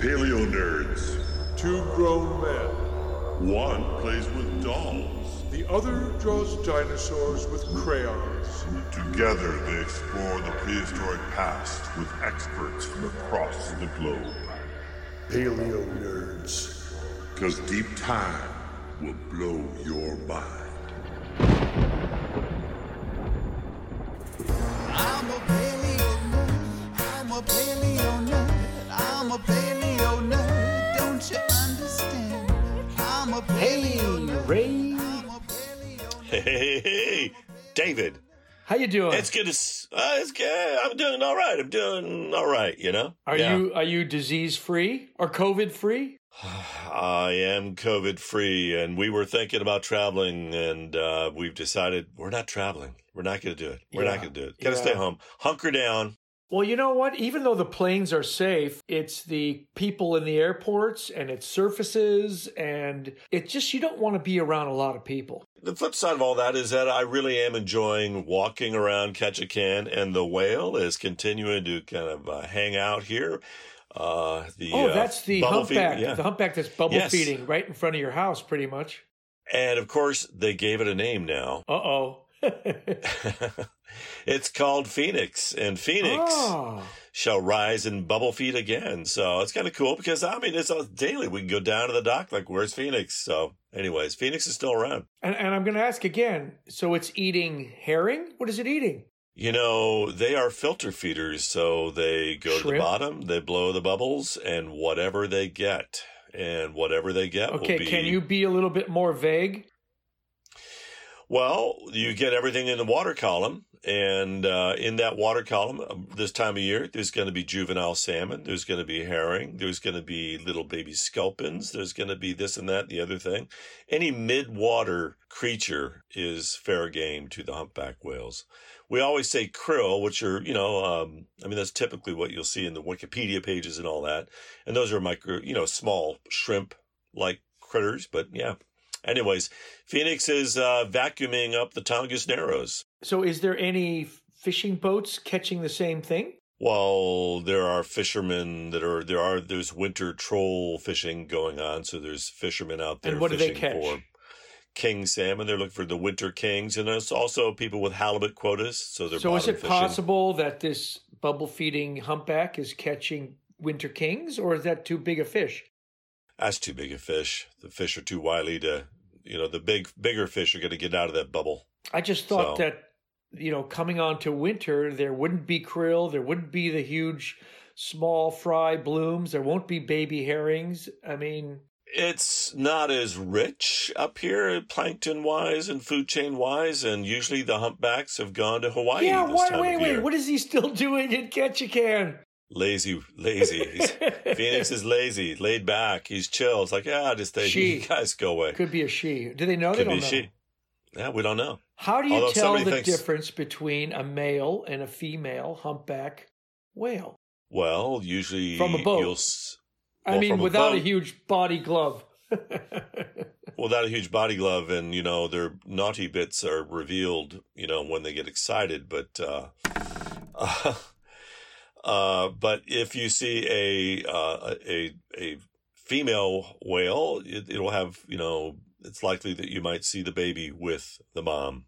Paleo nerds. Two grown men. One plays with dolls. The other draws dinosaurs with crayons. Together, they explore the prehistoric past with experts from across the globe. Paleo nerds. Because deep time will blow your mind. You doing? It's good to. Uh, it's good. I'm doing all right. I'm doing all right. You know. are Yeah. you are you disease free or COVID free? I am COVID free, and we were thinking about traveling, and uh, we've decided we're not traveling. We're not going to do it. We're Yeah. not going to do it. Got to Yeah. stay home. Hunker down. Well, you know what? Even though the planes are safe, it's the people in the airports and its surfaces, and it just you don't want to be around a lot of people. The flip side of all that is that I really am enjoying walking around Ketchikan, and the whale is continuing to kind of uh, hang out here. Uh, the Oh, uh, that's the feed- humpback. yeah. The humpback that's bubble Yes. feeding right in front of your house, pretty much. And of course, they gave it a name now. Uh oh. it's called Phoenix, and Phoenix oh. shall rise and bubble feed again. So it's kind of cool because I mean, it's daily. We can go down to the dock, like, where's Phoenix? So, anyways, Phoenix is still around. And, and I'm going to ask again. So it's eating herring? What is it eating? You know, they are filter feeders, so they go to the bottom, they blow the bubbles, and whatever they get, and whatever they get will be. Okay, be. can you be a little bit more vague? Well, you get everything in the water column, and uh, in that water column, um, this time of year, there's going to be juvenile salmon, there's going to be herring, there's going to be little baby sculpins, there's going to be this and that, and the other thing. Any mid-water creature is fair game to the humpback whales. We always say krill, which are, you know, um, I mean, that's typically what you'll see in the Wikipedia pages and all that. And those are micro, you know, small shrimp-like critters, but yeah. Anyways, Phoenix is uh, vacuuming up the Tongass Narrows. So is there any fishing boats catching the same thing? Well, there are fishermen that are there are there's winter troll fishing going on, so there's fishermen out there And what do they fishing catch? for king salmon. They're looking for the winter kings, and there's also people with halibut quotas. So they're So is it fishing. possible that this bubble feeding humpback is catching winter kings, or is that too big a fish? That's too big a fish. The fish are too wily to, you know, the big bigger fish are going to get out of that bubble. I just thought So- that you know, coming on to winter, there wouldn't be krill, there wouldn't be the huge small fry blooms, there won't be baby herrings. I mean, It's not as rich up here, plankton wise and food chain wise, and usually the humpbacks have gone to Hawaii. yeah. this Wait, time wait, wait. What is he still doing in Ketchikan? Lazy, lazy. He's, Phoenix is lazy, laid back. He's chill. It's like, yeah, just they, She. you guys go away. Could be a she. Do they know? they Could don't be know. she. Yeah, we don't know. How do you Although tell the thinks- difference between a male and a female humpback whale? Well, usually From a boat. You'll, s- I Well, mean, from a without a huge body glove. without a huge body glove, and you know their naughty bits are revealed. You know when they get excited, but. uh uh, uh, but if you see a uh, a a female whale, it, it'll have you know it's likely that you might see the baby with the mom.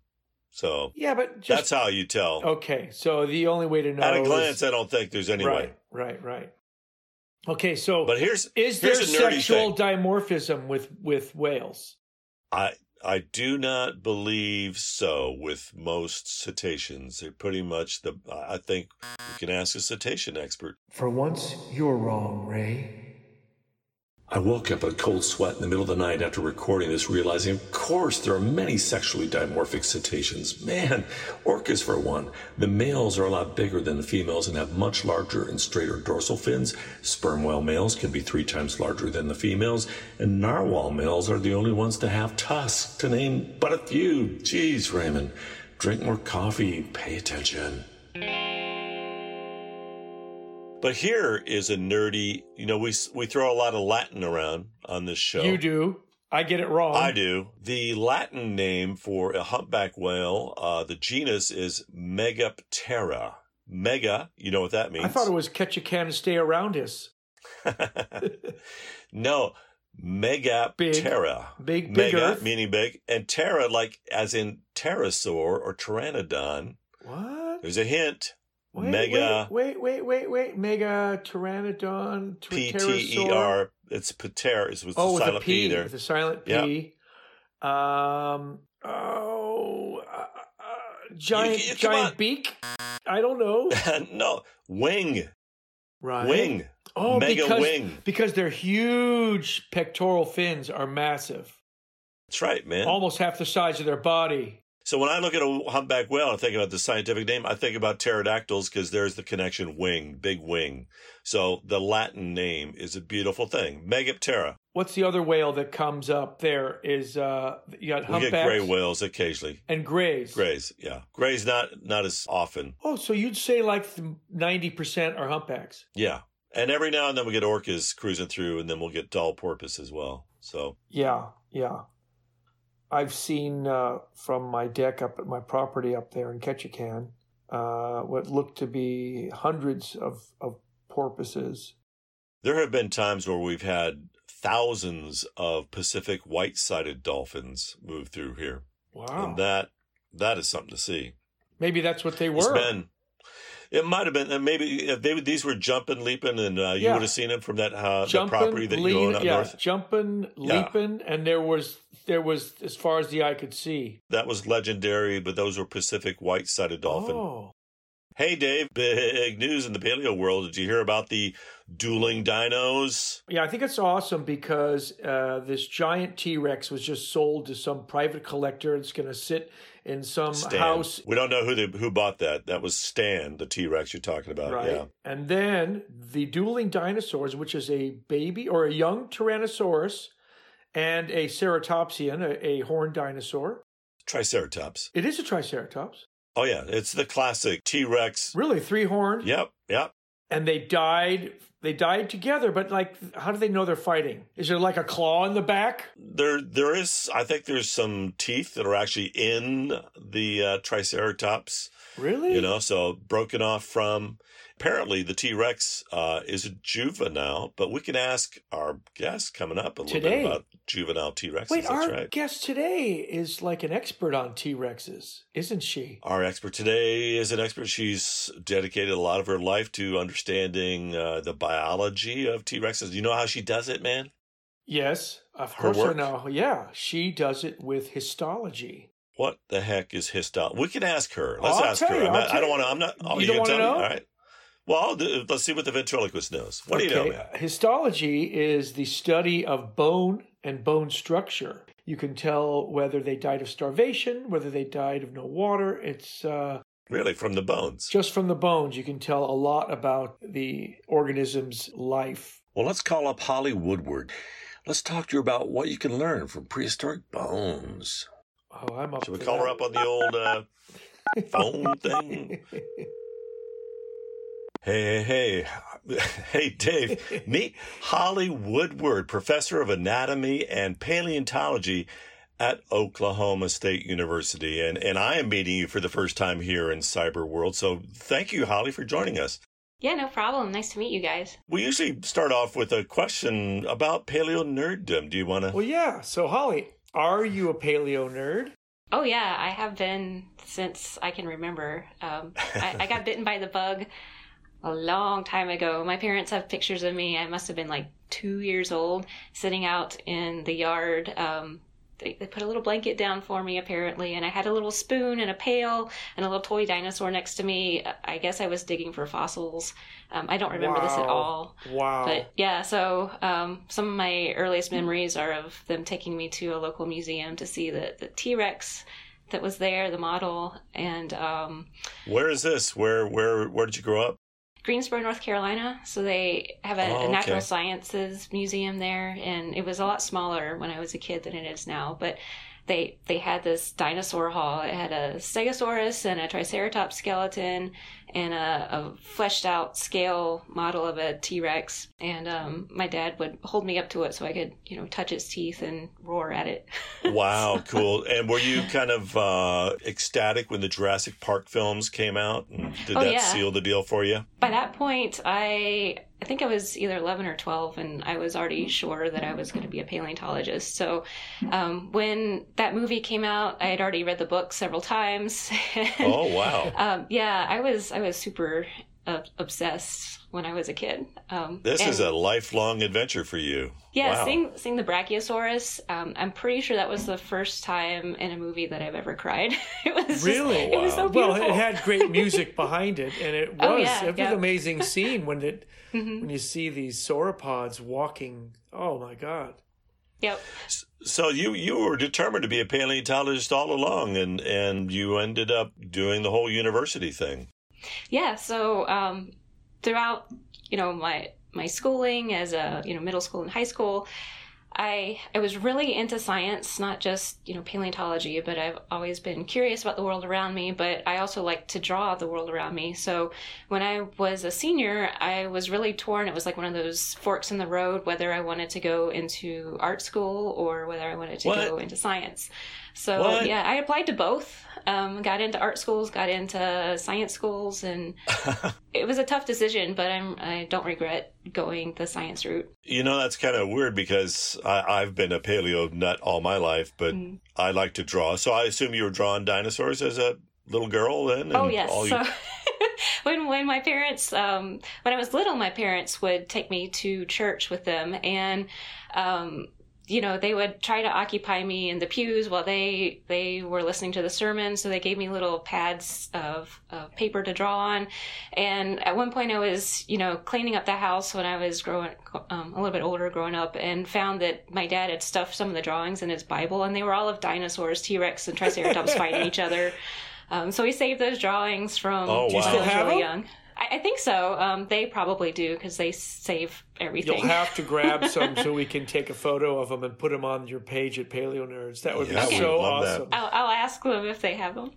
So yeah, but just that's how you tell. okay. So the only way to know At a is- glance, I don't think there's any way. right, right, right. Okay, so But here's is there here's nerdy sexual dimorphism with with whales? I I do not believe so with most cetaceans. They're pretty much the. I think you can ask a cetacean expert. For once, you're wrong, Ray. I woke up in a cold sweat in the middle of the night after recording this, realizing, of course, there are many sexually dimorphic cetaceans. Man, orcas for one. The males are a lot bigger than the females and have much larger and straighter dorsal fins. Sperm whale males can be three times larger than the females, and narwhal males are the only ones to have tusks, to name but a few. Geez, Raymond, drink more coffee, pay attention. But here is a nerdy. You know, we we throw a lot of Latin around on this show. You do. I get it wrong. I do. The Latin name for a humpback whale, uh, the genus is Megaptera. Mega, you know what that means? I thought it was catch a can and stay around us. no, Megaptera. Big, big Mega Earth. meaning big, and ptera like as in pterosaur or pteranodon. What? There's a hint. Wait, Mega Wait, wait, wait, wait. Mega Pteranodon. P T E. R. It's Pter. It's with Oh, the with a silent P, P there. with a silent. P. Um. Oh. Uh, uh, giant, you- come giant on. beak. I don't know. no, wing, Right. wing, Oh, mega because, wing. because their huge pectoral fins are massive, That's right, man. almost half the size of their body. So when I look at a humpback whale, I think about the scientific name. I think about pterodactyls because there's the connection wing, big wing. So the Latin name is a beautiful thing. Megaptera. What's the other whale that comes up there? Is uh, you got We get gray whales occasionally. and grays. Grays, yeah. Grays not not as often. Oh, so you'd say like ninety percent are humpbacks. Yeah. And every now and then we get orcas cruising through and then we'll get Dall porpoise as well. So Yeah, yeah. I've seen uh, from my deck up at my property up there in Ketchikan uh, what looked to be hundreds of, of porpoises. there have been times where we've had thousands of Pacific white-sided dolphins move through here. Wow. And that that is something to see. Maybe that's what they It's were. been. It might have been, and maybe if they these were jumping, leaping, and uh, you Yeah. would have seen them from that uh, that Jumping, property that you own up yeah, north. jumping, Yeah. leaping, and there was there was as far as the eye could see. That was legendary, but those were Pacific white-sided dolphin. Oh, Hey, Dave, big news in the paleo world. Did you hear about the dueling dinos? yeah. I think it's awesome because uh, this giant T Rex was just sold to some private collector. It's going to sit in some Stan. house We don't know who the, who bought that. That was Stan, the T Rex you're talking about. Right. Yeah. And then the dueling dinosaurs, which is a baby or a young Tyrannosaurus and a ceratopsian, a, a horned dinosaur. Triceratops. It is a triceratops. Oh yeah, it's the classic T Rex. Really, three horned. Yep, yep. And they died. They died together, but like, how do they know they're fighting? Is there like a claw in the back? There, there is. I think there's some teeth that are actually in the uh, Triceratops. Really? You know, so broken off from. Apparently, the T Rex uh, is a juvenile, but we can ask our guest coming up a little Today. bit about juvenile T Rexes. Wait, That's our right. guest today is like an expert on T Rexes, isn't she? Our expert today is an expert. She's dedicated a lot of her life to understanding uh, the biology of T Rexes. You know how she does it, man? Yes, of Her course I work? know. Yeah, she does it with histology. What the heck is histology? We can ask her. Let's I'll ask her. you, not, I don't want to. I'm not. Oh, You you, don't tell me? know? All right. Well, let's see what the ventriloquist knows. What do you know, man? Histology is the study of bone and bone structure. You can tell whether they died of starvation, whether they died of no water. It's uh, Really, from the bones. just from the bones. You can tell a lot about the organism's life. Well, let's call up Holly Woodward. Let's talk to her about what you can learn from prehistoric bones. Oh, I'm up. Should we call her up on the old uh, phone thing? Hey, hey, hey, hey, Dave, meet Holly Woodward, professor of anatomy and paleontology at Oklahoma State University. And, and I am meeting you for the first time here in Cyber World. So thank you, Holly, for joining us. Yeah, no problem. Nice to meet you guys. We usually start off with a question about paleo nerddom. Do you want to? Well, yeah. So, Holly, are you a paleo nerd? Oh yeah, I have been since I can remember. Um, I, I got bitten by the bug a long time ago. My parents have pictures of me. I must have been like two years old, sitting out in the yard. Um, they, they put a little blanket down for me apparently, and I had a little spoon and a pail and a little toy dinosaur next to me. I guess I was digging for fossils. Um, I don't remember this at all. Wow. But yeah, so um, some of my earliest memories are of them taking me to a local museum to see the, the T Rex that was there, the model, and um, Where is this? Where where where did you grow up? Greensboro, North Carolina. So they have a, Oh, a okay. natural sciences museum there, and it was a lot smaller when I was a kid than it is now. But they they had this dinosaur hall. It had a Stegosaurus and a Triceratops skeleton and a, a fleshed out scale model of a T Rex. And um, my dad would hold me up to it so I could you know touch its teeth and roar at it. Wow, cool. And were you kind of uh, ecstatic when the Jurassic Park films came out? And did Oh, that yeah. seal the deal for you? by that point, I I think I was either 11 or 12, and I was already sure that I was going to be a paleontologist. So um, when that movie came out, I had already read the book several times. Oh wow! um, yeah, I was I was super uh, obsessed when I was a kid. Um, This and- is a lifelong adventure for you. yeah, wow. seeing seeing the Brachiosaurus. Um, I'm pretty sure that was the first time in a movie that I've ever cried. it was just- Really? it was so beautiful. Well, it had great music behind it, and it was Oh, yeah, it was yeah. an amazing scene when it Mm-hmm. when you see these sauropods walking. Oh my god! Yep. So you you were determined to be a paleontologist all along, and and you ended up doing the whole university thing. Yeah. So um, throughout, you know, my my schooling as a you know middle school and high school, I I was really into science, not just you know paleontology, but I've always been curious about the world around me. But I also like to draw the world around me. So when I was a senior, I was really torn. It was like one of those forks in the road, whether I wanted to go into art school or whether I wanted to What? go into science. So What? yeah, I applied to both. Um, got into art schools, got into science schools, and it was a tough decision. But I'm I don't regret going the science route. You know, that's kind of weird because I, I've been a paleo nut all my life, but Mm-hmm. I like to draw. So I assume you were drawing dinosaurs as a little girl then? Oh yes. all So when when my parents um, when I was little, my parents would take me to church with them, and um, you know they would try to occupy me in the pews while they they were listening to the sermon. So they gave me little pads of, of paper to draw on, and at one point I was you know cleaning up the house when I was growing um, a little bit older, growing up, and found that my dad had stuffed some of the drawings in his Bible, and they were all of dinosaurs, T Rex, and Triceratops fighting each other. Um, so we saved those drawings from Oh, when wow. I was still have really them? young. I, I think so. Um, they probably do because they save everything. You'll have to grab some so we can take a photo of them and put them on your page at Paleo Nerds. That would Yeah, be so would love that. awesome. I'll, I'll ask them if they have them.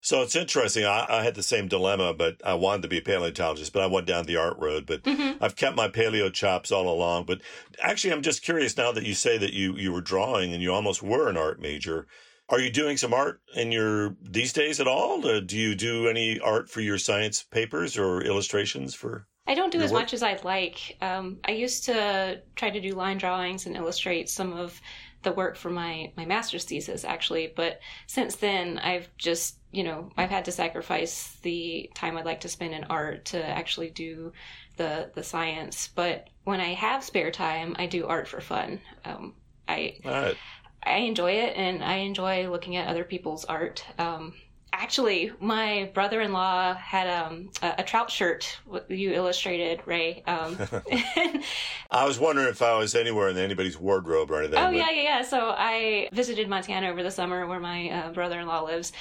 So it's interesting. I, I had the same dilemma, but I wanted to be a paleontologist, but I went down the art road. But Mm-hmm. I've kept my paleo chops all along. But actually, I'm just curious now that you say that you, you were drawing and you almost were an art major. Are you doing some art in your these days at all? Uh, do you do any art for your science papers or illustrations for? I don't do Your as work? much as I'd like. Um, I used to try to do line drawings and illustrate some of the work for my my master's thesis, actually. But since then, I've just you know I've had to sacrifice the time I'd like to spend in art to actually do the the science. But when I have spare time, I do art for fun. Um, I. I enjoy it and I enjoy looking at other people's art. Um, actually, my brother in law had um, a, a trout shirt you illustrated, Ray. Um, I was wondering if I was anywhere in anybody's wardrobe or anything. Oh but- yeah, yeah, yeah. So I visited Montana over the summer, where my uh, brother-in-law lives,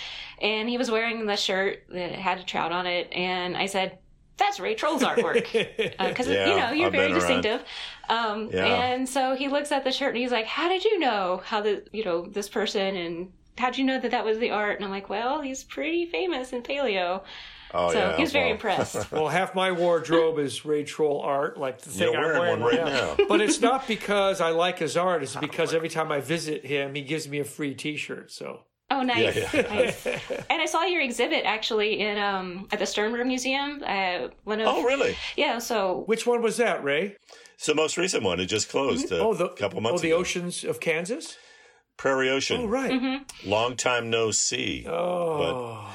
and he was wearing the shirt that had a trout on it, and I said, "That's Ray Troll's artwork," because Yeah, you know you're I've very distinctive. Um, Yeah. And so he looks at the shirt and he's like, "How did you know how the you know this person and?" How'd you know that that was the art? And I'm like, well, he's pretty famous in paleo. Oh so yeah. he was very well, impressed. Well, half my wardrobe is Ray Troll art, like the thing You're I'm wearing wearing one right now. now. But it's not because I like his art; it's because every time I visit him, he gives me a free T-shirt. So Oh, nice, Yeah, yeah. nice. And I saw your exhibit actually in um at the Sternberg Museum. Uh, one of Oh really? yeah. So which one was that, Ray? It's the most recent one. It just closed a Oh, the couple months. oh the ago. oceans of Kansas. Prairie Ocean. Oh right. Mm-hmm. Long time no see. Oh,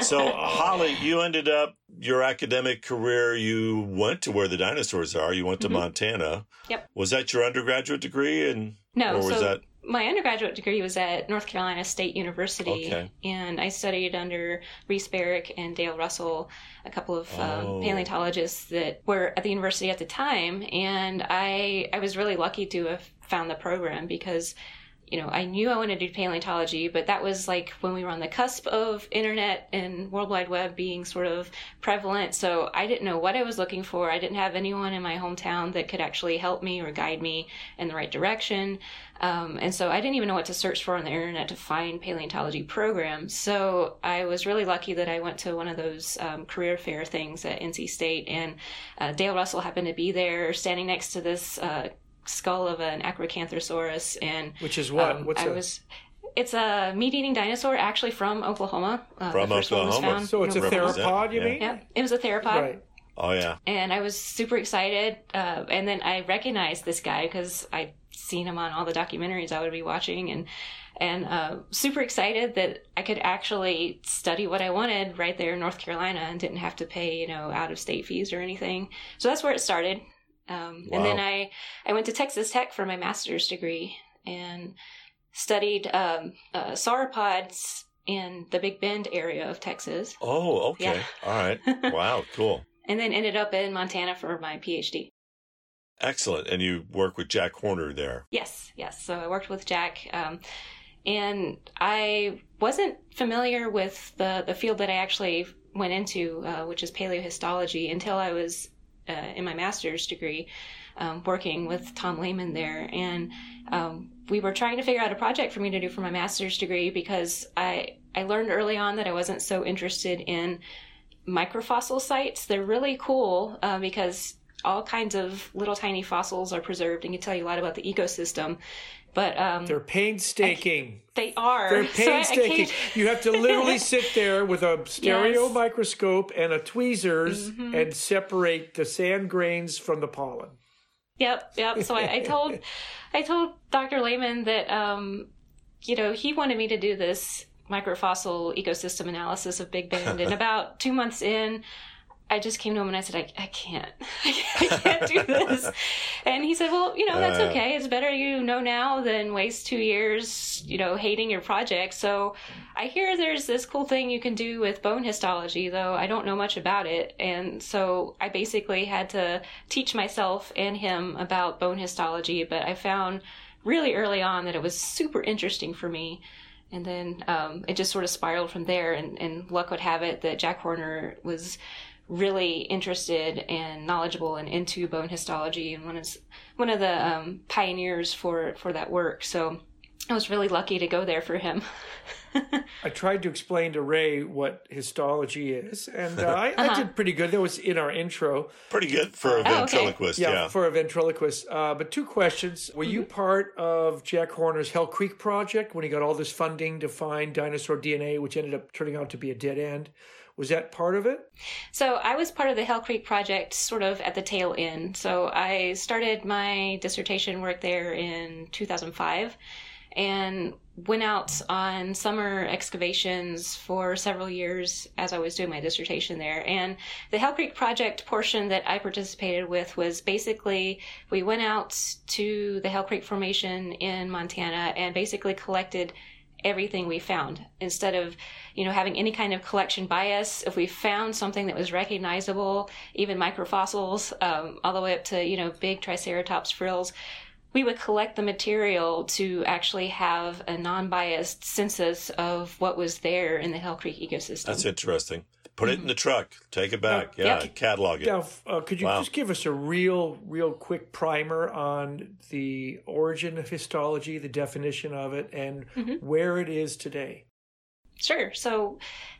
So, Holly, you ended up your academic career. You went to where the dinosaurs are. You went to Montana. Mm-hmm. Yep. Was that your undergraduate degree? And no, or was so that my undergraduate degree was at North Carolina State University, Okay. and I studied under Reese Barrick and Dale Russell, a couple of Oh. um, paleontologists that were at the university at the time, and I I was really lucky to have found the program because. You know, I knew I wanted to do paleontology, but that was like when we were on the cusp of internet and World Wide Web being sort of prevalent. So I didn't know what I was looking for. I didn't have anyone in my hometown that could actually help me or guide me in the right direction. Um, and so I didn't even know what to search for on the internet to find paleontology programs. So I was really lucky that I went to one of those um, career fair things at NC State, and uh, Dale Russell happened to be there, standing next to this uh, skull of an Acrocanthosaurus, and which is what? um, What's I a- was. It's a meat-eating dinosaur, actually from Oklahoma. Uh, From the first was Oklahoma. found So it's a in Oklahoma. Represent, theropod, you yeah. mean? Yeah, it was a theropod. Right. Oh yeah. and I was super excited. Uh, and then I recognized this guy because I'd seen him on all the documentaries I would be watching, and and uh, super excited that I could actually study what I wanted right there in North Carolina and didn't have to pay you know out of state fees or anything. So that's where it started. Um, And then I I went to Texas Tech for my master's degree and studied um, uh, sauropods in the Big Bend area of Texas, Oh, okay. Yeah. All right. Wow, cool. and then ended up in Montana for my PhD. Excellent. And you work with Jack Horner there. Yes, yes. So I worked with Jack, um, and I wasn't familiar with the the field that I actually went into, uh, which is paleohistology, until I was uh, in my master's degree, um, working with Tom Lehman there, and um, we were trying to figure out a project for me to do for my master's degree because I I learned early on that I wasn't so interested in microfossil sites. They're really cool uh, because all kinds of little tiny fossils are preserved and can tell you a lot about the ecosystem. But um, They're painstaking. they are. They're So I- I painstaking. you have to literally sit there with a stereo Yes. microscope and a tweezers Mhm. and separate the sand grains from the pollen. Yep, yep. So I, I told, I told Dr. Lehman that, um, you know, he wanted me to do this microfossil ecosystem analysis of Big Bend, and about two months in, I just came to him and I said, I, I can't, I can't do this. And he said, Well, you know, that's Uh. okay. It's better you know now than waste two years, you know, hating your project. So I hear there's this cool thing you can do with bone histology, though I don't know much about it. And so I basically had to teach myself and him about bone histology, but I found really early on that it was super interesting for me. And then um, it just sort of spiraled from there. And, and luck would have it that Jack Horner was really interested and knowledgeable and into bone histology and one is one of the um, pioneers for for that work. So I was really lucky to go there for him. I tried to explain to Ray what histology is, and uh, I, I Uh-huh. did pretty good. That was in our intro. Pretty good for a Oh, okay. ventriloquist. Yeah, Yeah. for a ventriloquist. Uh, but two questions. Were you part of Jack Horner's Hell Creek project when he got all this funding to find dinosaur DNA, which ended up turning out to be a dead end? Was that part of it? So I was part of the Hell Creek project sort of at the tail end. So I started my dissertation work there in 2005 and went out on summer excavations for several years as I was doing my dissertation there. And the Hell Creek project portion that I participated with was basically we went out to the Hell Creek Formation in Montana and basically collected everything we found instead of you know having any kind of collection bias if we found something that was recognizable even microfossils um, all the way up to you know big triceratops frills we would collect the material to actually have a non-biased census of what was there in the Hell Creek ecosystem. That's interesting. Put it in the truck. Take it back. Now- Yeah. Yep. Catalog it. Now, uh, could you Wow. just give us a real, real quick primer on the origin of histology, the definition of it, and where it is today? Sure. So,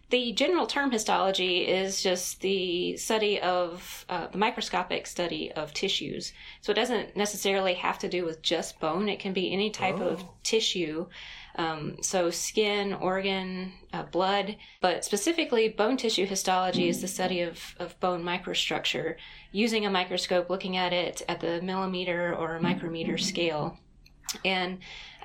the general term histology is just the study of uh, the microscopic study of tissues. So, it doesn't necessarily have to do with just bone, it can be any type of tissue. Um, so, skin, organ, uh, blood, but specifically, bone tissue histology is the study of, of bone microstructure using a microscope, looking at it at the millimeter or micrometer scale. And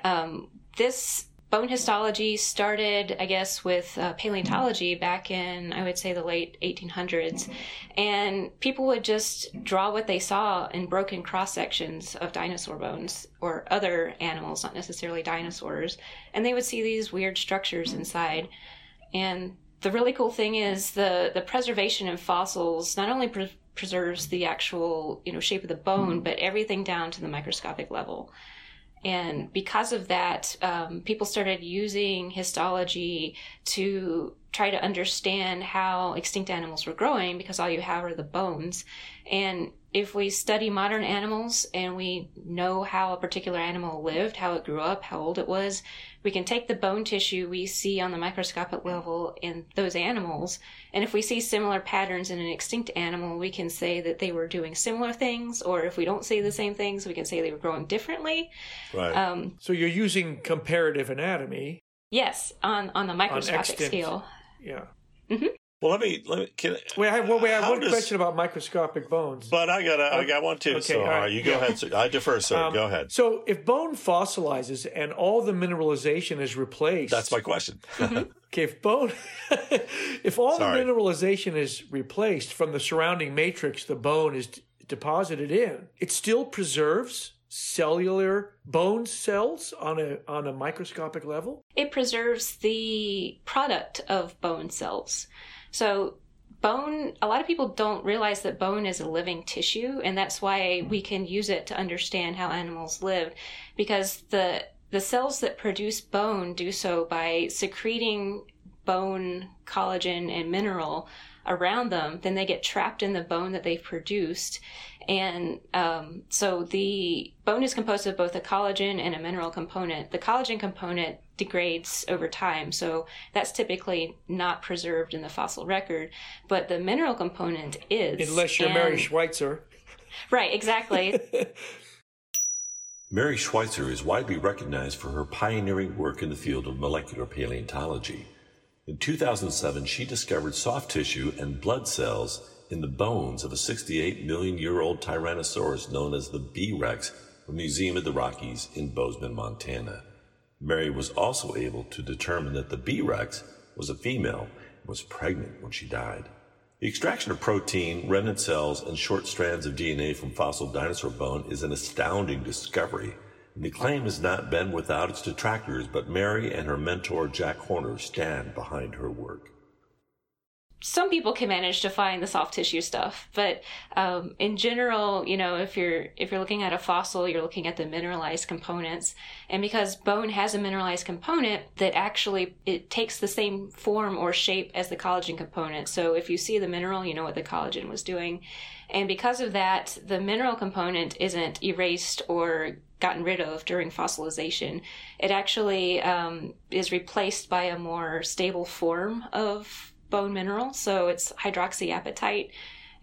um, this bone histology started, I guess, with uh, paleontology back in, I would say, the late 1800s. And people would just draw what they saw in broken cross sections of dinosaur bones or other animals, not necessarily dinosaurs. And they would see these weird structures inside. And the really cool thing is the, the preservation of fossils not only pre- preserves the actual you know shape of the bone, but everything down to the microscopic level. And because of that, um, people started using histology to try to understand how extinct animals were growing because all you have are the bones. And if we study modern animals and we know how a particular animal lived, how it grew up, how old it was, we can take the bone tissue we see on the microscopic level in those animals. And if we see similar patterns in an extinct animal, we can say that they were doing similar things. Or if we don't see the same things, we can say they were growing differently. Right. Um, So you're using comparative anatomy. yes, on, on the microscopic extant. scale. Yeah. Well, let me let me. Can, Wait, I have, well, wait, I have one does- question about microscopic bones. But I got I got one too. Okay, so all all right. right, you go Yeah. ahead. Sir. I defer, sir. Um, go ahead. So, if bone fossilizes and all the mineralization is replaced, That's my question. Okay, if bone, if all Sorry. the mineralization is replaced from the surrounding matrix, the bone is d- deposited in. It still preserves cellular bone cells on a on a microscopic level. It preserves the product of bone cells. So, bone, a lot of people don't realize that bone is a living tissue, and that's why we can use it to understand how animals live, because the the cells that produce bone do so by secreting bone collagen and mineral around them. Then they get trapped in the bone that they've produced. And um, so the bone is composed of both a collagen and a mineral component. The collagen component degrades over time so that's typically not preserved in the fossil record but the mineral component is Unless you're Mary Schweitzer. right exactly Mary Schweitzer is widely recognized for her pioneering work in the field of molecular paleontology. In 2007, she discovered soft tissue and blood cells in the bones of a 68 million year old Tyrannosaurus known as the B Rex from Museum of the Rockies in Bozeman, Montana. Mary was also able to determine that the B Rex was a female and was pregnant when she died. The extraction of protein, remnant cells, and short strands of DNA from fossil dinosaur bone is an astounding discovery. And the claim has not been without its detractors, but Mary and her mentor Jack Horner stand behind her work. Some people can manage to find the soft tissue stuff but um, in general you know if you're if you're looking at a fossil you're looking at the mineralized components. And because bone has a mineralized component that actually it takes the same form or shape as the collagen component. So if you see the mineral you know what the collagen was doing. And because of that the mineral component isn't erased or gotten rid of during fossilization. It actually um, is replaced by a more stable form of bone mineral, so it's hydroxyapatite.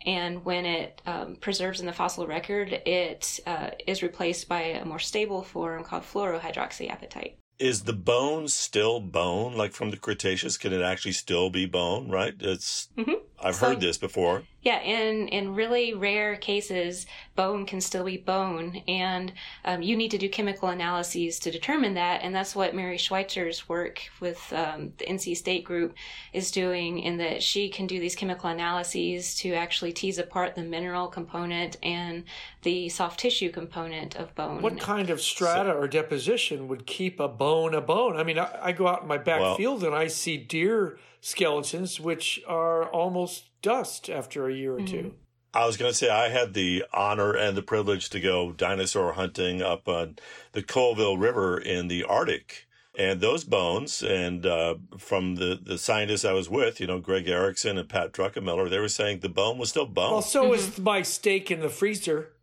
And when it um, preserves in the fossil record, it uh, is replaced by a more stable form called fluorohydroxyapatite. Is the bone still bone? Like from the Cretaceous, can it actually still be bone? Right? It's. Mhm. I've So- heard this before. Yeah, in in really rare cases, bone can still be bone, and um, you need to do chemical analyses to determine that. And that's what Mary Schweitzer's work with um, the NC State group is doing, in that she can do these chemical analyses to actually tease apart the mineral component and the soft tissue component of bone. What kind of strata or deposition would keep a bone a bone? I mean, I, I go out in my back Well- field and I see deer skeletons which are almost dust after a year or two. I was going to say I had the honor and the privilege to go dinosaur hunting up on the Colville River in the Arctic. And those bones, and uh, from the, the scientists I was with, you know, Greg Erickson and Pat Druckenmiller, they were saying the bone was still bone. Well, so is my steak in the freezer.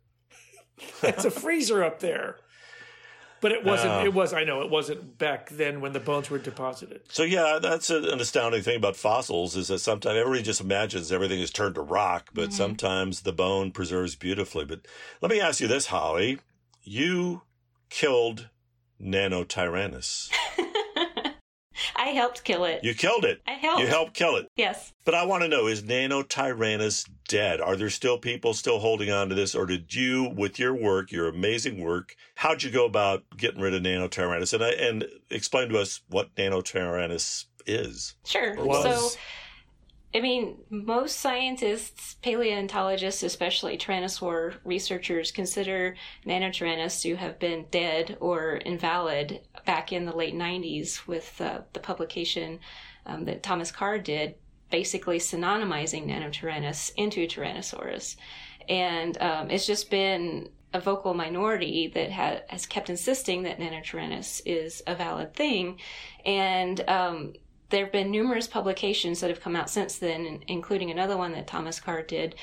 That's a freezer up there. But it wasn't. It was. I know it wasn't back then when the bones were deposited. So yeah, that's a, an astounding thing about fossils is that sometimes everybody just imagines everything is turned to rock, but mm-hmm. sometimes the bone preserves beautifully. But let me ask you this, Holly: you killed Nanotyrannus. I helped kill it. You killed it. I helped. You helped kill it. Yes. But I want to know: is Nanotyrannus dead? Are there still people still holding on to this, or did you, with your work, your amazing work, how'd you go about getting rid of Nanotyrannus? And I, and explain to us what Nanotyrannus is. Sure. Was. So, I mean, most scientists, paleontologists, especially Tyrannosaur researchers, consider Nanotyrannus to have been dead or invalid back in the late 90s with uh, the publication um, that Thomas Carr did, basically synonymizing Nanotyrannus into Tyrannosaurus. And um, it's just been a vocal minority that ha- has kept insisting that Nanotyrannus is a valid thing. And um, there have been numerous publications that have come out since then, including another one that Thomas Carr did,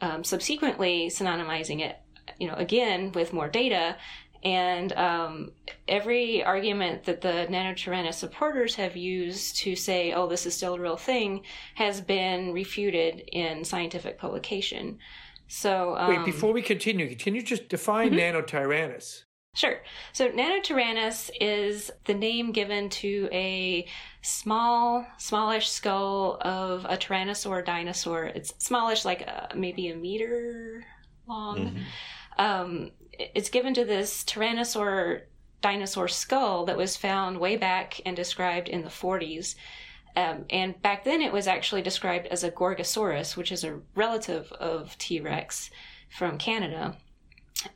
um, subsequently synonymizing it, you know, again with more data. And um, every argument that the Nanotyrannus supporters have used to say, oh, this is still a real thing, has been refuted in scientific publication. So, um, Wait, before we continue, can you just define Nanotyrannus? Sure. So Nanotyrannus is the name given to a small, smallish skull of a tyrannosaur dinosaur. It's smallish, like uh, maybe a meter long. Um, it's given to this tyrannosaur dinosaur skull that was found way back and described in the 40s. Um, and back then it was actually described as a Gorgosaurus, which is a relative of T Rex from Canada.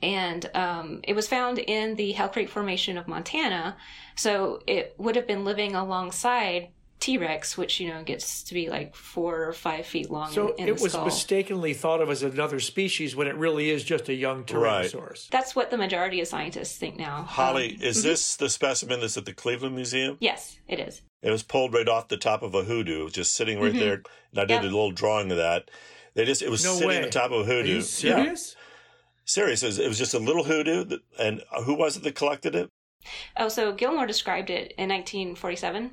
And um, it was found in the Hell Creek Formation of Montana. So it would have been living alongside T Rex, which, you know, gets to be like four or five feet long. So in, in it the was skull. mistakenly thought of as another species when it really is just a young Right. Tyrannosaurus. That's what the majority of scientists think now. Holly, Um, is this the specimen that's at the Cleveland Museum? Yes, it is. It was pulled right off the top of a hoodoo, just sitting right there. And I did Yep. a little drawing of that. They just it was No sitting way. on top of a Are hoodoo. you Yeah. Serious? Serious. It was, it was just a little hoodoo. That, and uh, who was it that collected it? Oh, so Gilmore described it in 1947.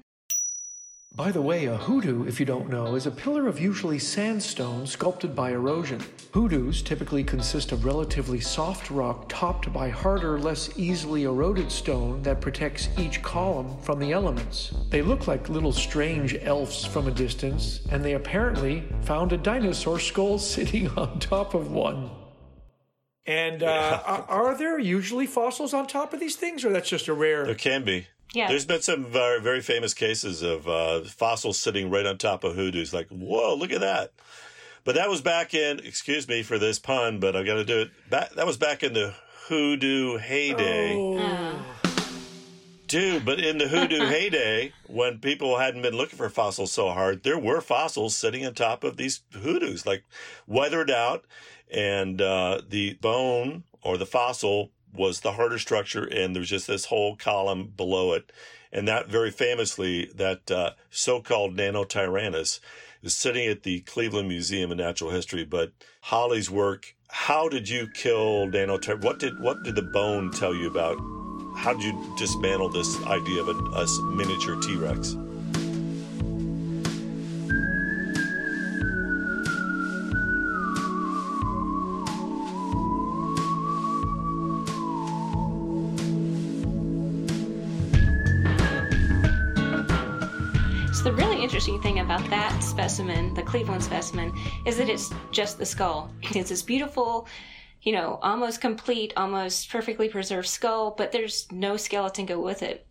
By the way, a hoodoo, if you don't know, is a pillar of usually sandstone sculpted by erosion. Hoodoos typically consist of relatively soft rock topped by harder, less easily eroded stone that protects each column from the elements. They look like little strange elves from a distance, and they apparently found a dinosaur skull sitting on top of one. And uh, are, are there usually fossils on top of these things, or that's just a rare? There can be. Yeah. There's been some very, very famous cases of uh, fossils sitting right on top of hoodoos. Like, whoa, look at that. But that was back in, excuse me for this pun, but I've got to do it. Back, that was back in the hoodoo heyday. Oh. Dude, but in the hoodoo heyday, when people hadn't been looking for fossils so hard, there were fossils sitting on top of these hoodoos, like weathered out, and uh, the bone or the fossil was the harder structure, and there was just this whole column below it. And that very famously, that uh, so-called Nanotyrannus is sitting at the Cleveland Museum of Natural History. But Holly's work, how did you kill Nanotyrannus? What did what did the bone tell you about how did you dismantle this idea of a miniature T Rex? About that specimen, the Cleveland specimen, is that it's just the skull. It's this beautiful, you know, almost complete, almost perfectly preserved skull, but there's no skeleton go with it.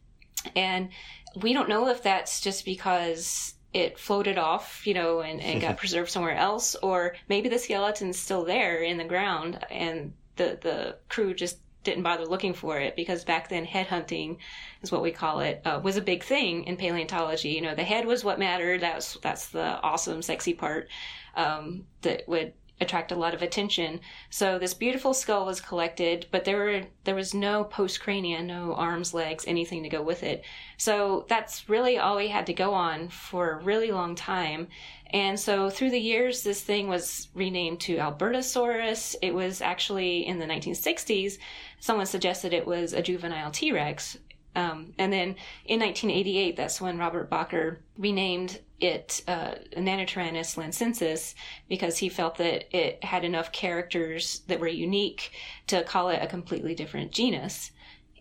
And we don't know if that's just because it floated off, you know, and, and got preserved somewhere else, or maybe the skeleton's still there in the ground and the, the crew just didn't bother looking for it because back then headhunting is what we call it uh, was a big thing in paleontology. You know the head was what mattered. That's that's the awesome sexy part um, that would attract a lot of attention so this beautiful skull was collected but there were there was no postcrania no arms legs anything to go with it so that's really all we had to go on for a really long time and so through the years, this thing was renamed to Albertosaurus. It was actually in the 1960s, someone suggested it was a juvenile T Rex. Um, and then in 1988, that's when Robert Bakker renamed it uh, Nanotyrannus lancensis because he felt that it had enough characters that were unique to call it a completely different genus.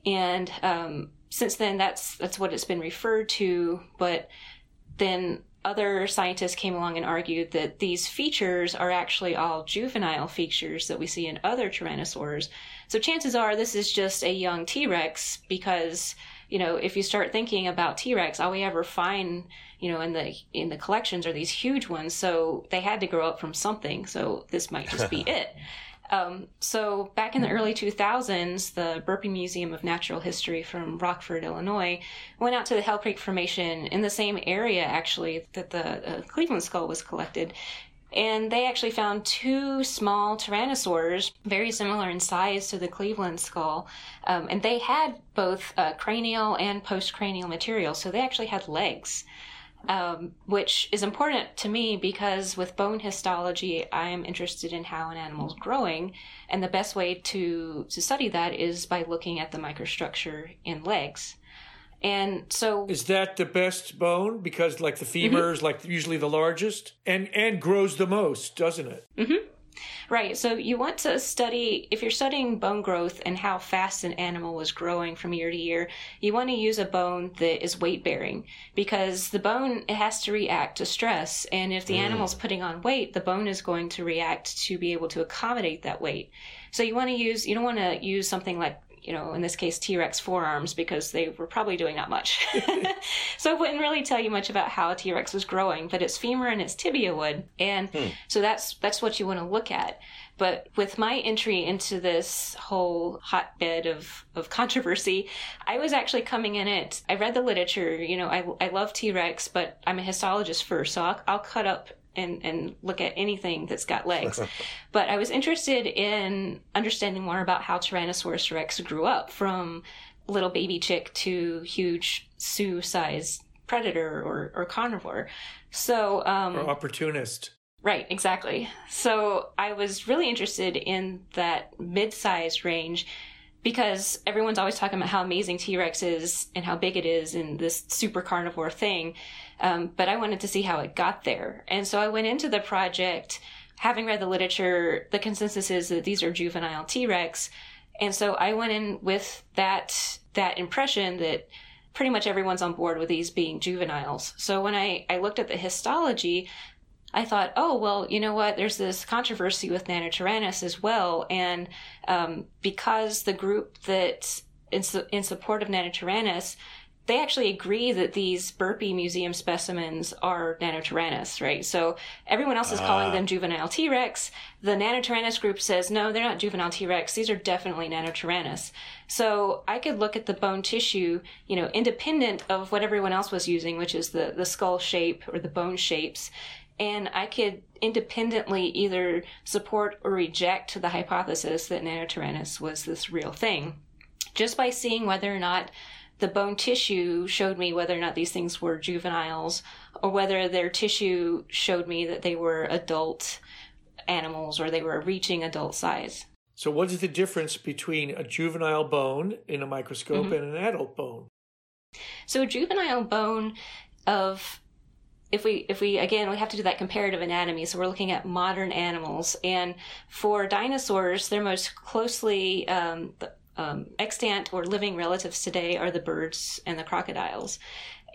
And um, since then, that's that's what it's been referred to. But then other scientists came along and argued that these features are actually all juvenile features that we see in other tyrannosaurs. So chances are this is just a young T Rex because, you know, if you start thinking about T Rex, all we ever find, you know, in the in the collections are these huge ones. So they had to grow up from something. So this might just be it. Um, so back in the early 2000s, the Burpee Museum of Natural History from Rockford, Illinois, went out to the Hell Creek Formation in the same area actually that the uh, Cleveland skull was collected. And they actually found two small tyrannosaurs, very similar in size to the Cleveland skull. Um, and they had both uh, cranial and postcranial material, so they actually had legs um, which is important to me because with bone histology, I am interested in how an animal's growing, and the best way to to study that is by looking at the microstructure in legs. And so, Is that the best bone? Because like the mm-hmm. femur is like usually the largest and and grows the most, doesn't it? Mm-hmm. Right. So you want to study, if you're studying bone growth and how fast an animal was growing from year to year, you want to use a bone that is weight bearing because the bone, it has to react to stress. And if the mm. animal's putting on weight, the bone is going to react to be able to accommodate that weight. So you want to use, you don't want to use something like you know, in this case, T Rex forearms because they were probably doing not much. so it wouldn't really tell you much about how T Rex was growing, but its femur and its tibia would. And hmm. so that's, that's what you want to look at. But with my entry into this whole hotbed of, of controversy, I was actually coming in it. I read the literature, you know, I, I love T Rex, but I'm a histologist first, so I'll, I'll cut up and, and look at anything that's got legs. but I was interested in understanding more about how Tyrannosaurus rex grew up from little baby chick to huge Sue sized predator or, or carnivore. So, um, Or opportunist. Right, exactly. So I was really interested in that mid-sized range because everyone's always talking about how amazing T-Rex is and how big it is and this super carnivore thing. Um, but I wanted to see how it got there. And so I went into the project having read the literature. The consensus is that these are juvenile T-Rex. And so I went in with that, that impression that pretty much everyone's on board with these being juveniles. So when I, I looked at the histology, I thought, oh, well, you know what? There's this controversy with Nanotyrannus as well. And um, because the group that in, su- in support of Nanotyrannus, they actually agree that these burpee museum specimens are Nanotyrannus, right? So everyone else is calling them juvenile T Rex. The Nanotyrannus group says, no, they're not juvenile T Rex. These are definitely Nanotyrannus. So I could look at the bone tissue, you know, independent of what everyone else was using, which is the, the skull shape or the bone shapes and I could independently either support or reject the hypothesis that Nanotyrannus was this real thing just by seeing whether or not the bone tissue showed me whether or not these things were juveniles or whether their tissue showed me that they were adult animals or they were reaching adult size. So, what is the difference between a juvenile bone in a microscope Mm-hmm. and an adult bone? So a juvenile bone of if we if we again we have to do that comparative anatomy so we're looking at modern animals and for dinosaurs they're most closely um, the, um, extant or living relatives today are the birds and the crocodiles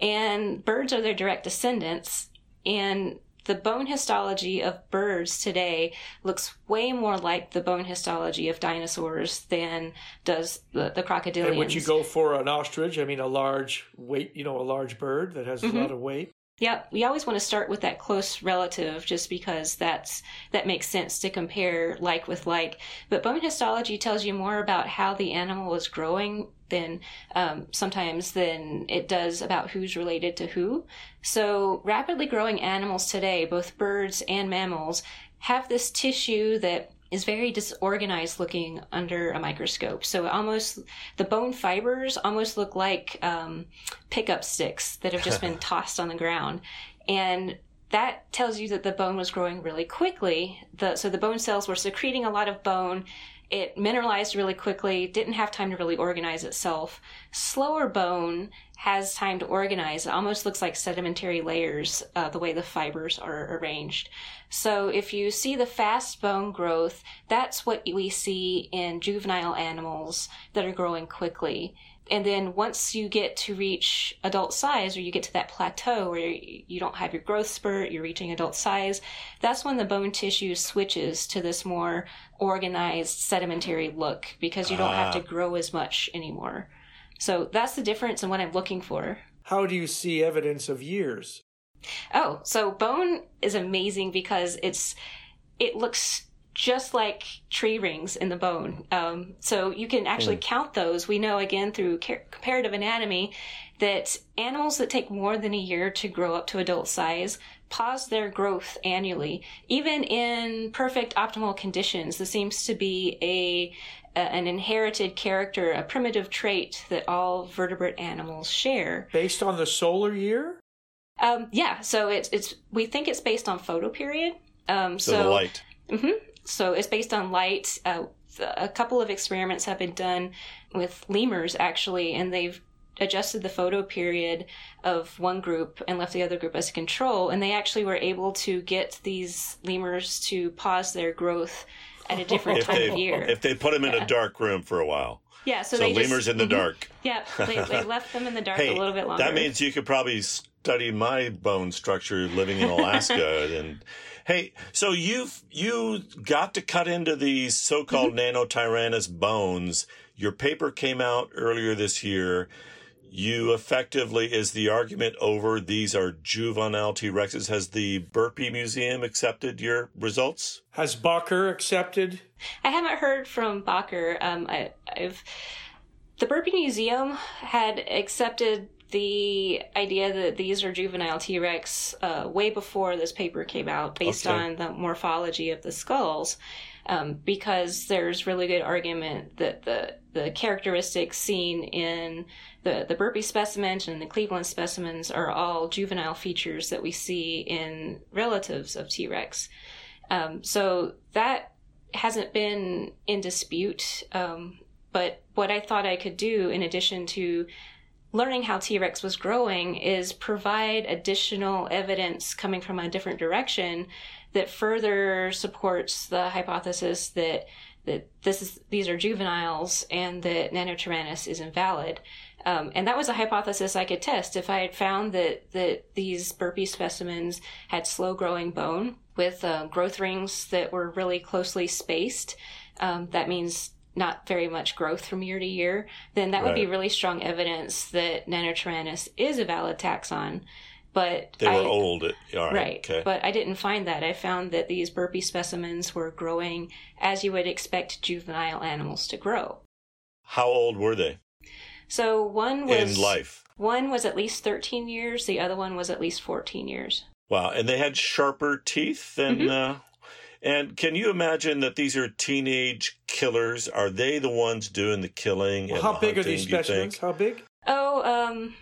and birds are their direct descendants and the bone histology of birds today looks way more like the bone histology of dinosaurs than does the, the crocodilians. And would you go for an ostrich? I mean, a large weight, you know, a large bird that has Mm-hmm. a lot of weight. Yeah, we always want to start with that close relative just because that's that makes sense to compare like with like. But bone histology tells you more about how the animal is growing than um, sometimes than it does about who's related to who. So rapidly growing animals today, both birds and mammals, have this tissue that is very disorganized looking under a microscope. So almost the bone fibers almost look like um, pickup sticks that have just been tossed on the ground, and that tells you that the bone was growing really quickly. The, so the bone cells were secreting a lot of bone. It mineralized really quickly, didn't have time to really organize itself. Slower bone has time to organize. It almost looks like sedimentary layers, uh, the way the fibers are arranged. So if you see the fast bone growth, that's what we see in juvenile animals that are growing quickly. And then once you get to reach adult size or you get to that plateau where you don't have your growth spurt, you're reaching adult size, that's when the bone tissue switches to this more organized sedimentary look because you don't have to ah. grow as much anymore. So that's the difference in what I'm looking for. How do you see evidence of years? Oh, so bone is amazing because it's it looks just like tree rings in the bone. Um, so you can actually count those. We know again through ca- comparative anatomy that animals that take more than a year to grow up to adult size pause their growth annually. Even in perfect optimal conditions, this seems to be a a- an inherited character, a primitive trait that all vertebrate animals share. Based on the solar year? Um, yeah, so it's it's we think it's based on photoperiod. Um, So, so the light. So it's based on light. Uh, a couple of experiments have been done with lemurs actually, and they've adjusted the photo period of one group and left the other group as a control, and they actually were able to get these lemurs to pause their growth at a different If time they of year. if they put them in a dark room for a while. yeah, so, So, they lemurs just, in the Mhm. dark. Yeah, they, they left them in the dark Hey, a little bit longer. that means you could probably study my bone structure living in Alaska. and hey, so you've you got to cut into these so-called Mm-hmm. nanotyrannus bones. Your paper came out earlier this year. You effectively is the argument over these are juvenile T Rexes. Has the Burpee Museum accepted your results? Has Bakker accepted? I haven't heard from Bakker. Um, I, I've the Burpee Museum had accepted the idea that these are juvenile T Rex uh, way before this paper came out, based Okay. on the morphology of the skulls, um, because there's really good argument that the the characteristics seen in the the Burpee specimen and the Cleveland specimens are all juvenile features that we see in relatives of T Rex. Um, so that hasn't been in dispute. Um, but what I thought I could do, in addition to learning how T Rex was growing, is provide additional evidence coming from a different direction that further supports the hypothesis that that this is these are juveniles and that Nanotyrannus is invalid. Um, and that was a hypothesis I could test if I had found that that these burpee specimens had slow growing bone with uh, growth rings that were really closely spaced. Um, that means not very much growth from year to year. Then that would be really strong evidence that Nanotyrannus is a valid taxon. But They were I, old. All right. Right. Okay. But I didn't find that. I found that these burpee specimens were growing as you would expect juvenile animals to grow. How old were they So one was in life? One was at least 13 years, the other one was at least 14 years. Wow, and they had sharper teeth than. Mm-hmm. Uh, and can you imagine that these are teenage killers? Are they the ones doing the killing? Well, and how the big are these do you specimens? think? How big? Oh, um,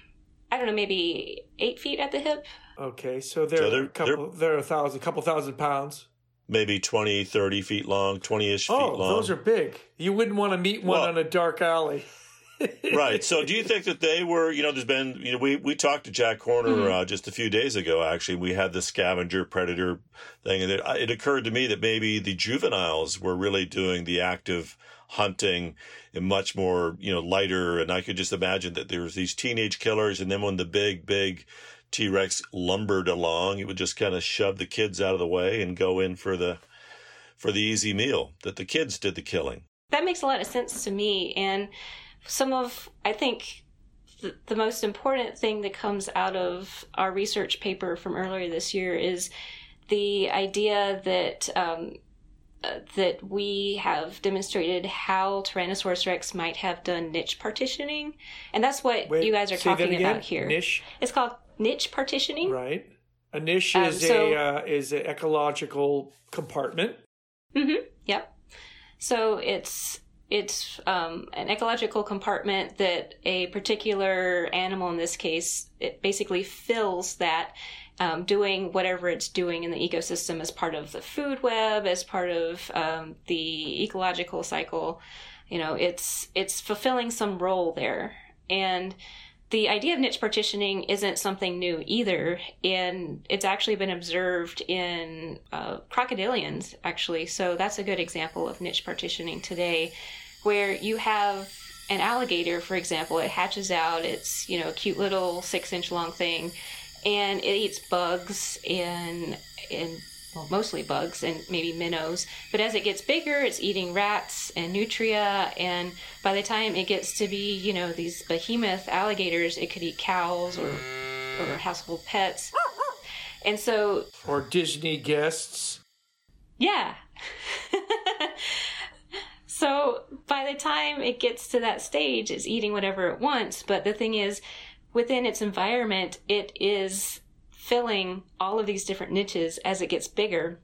I don't know, maybe eight feet at the hip. Okay, so they're, So they're- a couple. They're, a thousand, couple thousand pounds. Maybe 20, 30 feet long, 20 ish feet long. Oh, long. those are big. You wouldn't want to meet one Well- on a dark alley. Right. So, do you think that they were? You know, there's been. You know, we we talked to Jack Horner Mm-hmm. uh, just a few days ago. Actually, we had the scavenger predator thing, and it, it occurred to me that maybe the juveniles were really doing the active hunting and much more, you know, lighter. And I could just imagine that there was these teenage killers, and then when the big, big T Rex lumbered along, it would just kind of shove the kids out of the way and go in for the for the easy meal. That the kids did the killing. That makes a lot of sense to me. And some of, I think, the, the most important thing that comes out of our research paper from earlier this year is the idea that. Um, uh, that we have demonstrated how Tyrannosaurus rex might have done niche partitioning, and that's what Wait, you guys are talking about here. Niche, It's called niche partitioning. right? A niche Um, is so- a uh, is an ecological compartment. Mm-hmm. Yep. So it's it's um, an ecological compartment that a particular animal, in this case, it basically fills that, um, doing whatever it's doing in the ecosystem as part of the food web, as part of um, the ecological cycle. You know, it's it's fulfilling some role there, and the idea of niche partitioning isn't something new either, and it's actually been observed in uh, crocodilians, actually. So that's a good example of niche partitioning today, where you have an alligator, for example, it hatches out, it's, you know, a cute little six inch long thing, and it eats bugs and, and well, mostly bugs and maybe minnows. But as it gets bigger, it's eating rats and nutria. And by the time it gets to be, you know, these behemoth alligators, it could eat cows or, or household pets. And so, or Disney guests. yeah. so by the time it gets to that stage, it's eating whatever it wants. But the thing is, within its environment, it is filling all of these different niches as it gets bigger.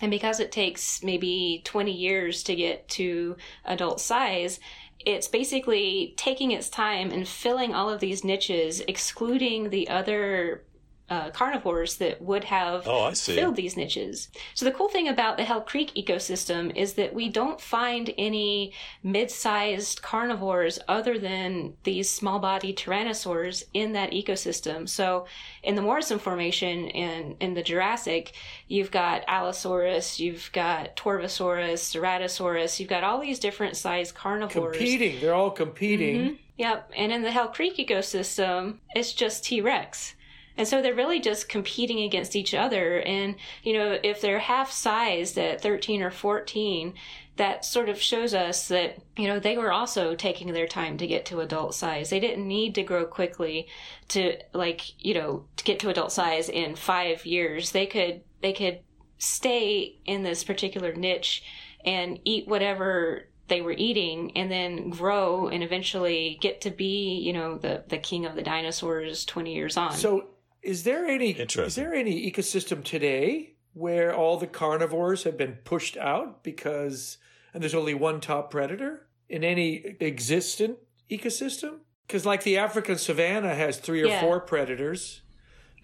And because it takes maybe 20 years to get to adult size, it's basically taking its time and filling all of these niches, excluding the other uh, carnivores that would have Oh, I see. filled these niches. So the cool thing about the Hell Creek ecosystem is that we don't find any mid-sized carnivores other than these small-bodied tyrannosaurs in that ecosystem. So in the Morrison Formation in in the Jurassic, you've got Allosaurus, you've got Torvosaurus, Ceratosaurus, you've got all these different sized carnivores. Competing. They're all competing. Mm-hmm. Yep. And in the Hell Creek ecosystem, it's just T Rex. And so they're really just competing against each other. And, you know, if they're half sized at 13 or 14, that sort of shows us that, you know, they were also taking their time to get to adult size. They didn't need to grow quickly to, like, you know, to get to adult size in five years. They could, they could stay in this particular niche and eat whatever they were eating and then grow and eventually get to be, you know, the, the king of the dinosaurs 20 years on. So, is there any is there any ecosystem today where all the carnivores have been pushed out because and there's only one top predator in any existent ecosystem? Because like the African savanna has three or Yeah. four predators.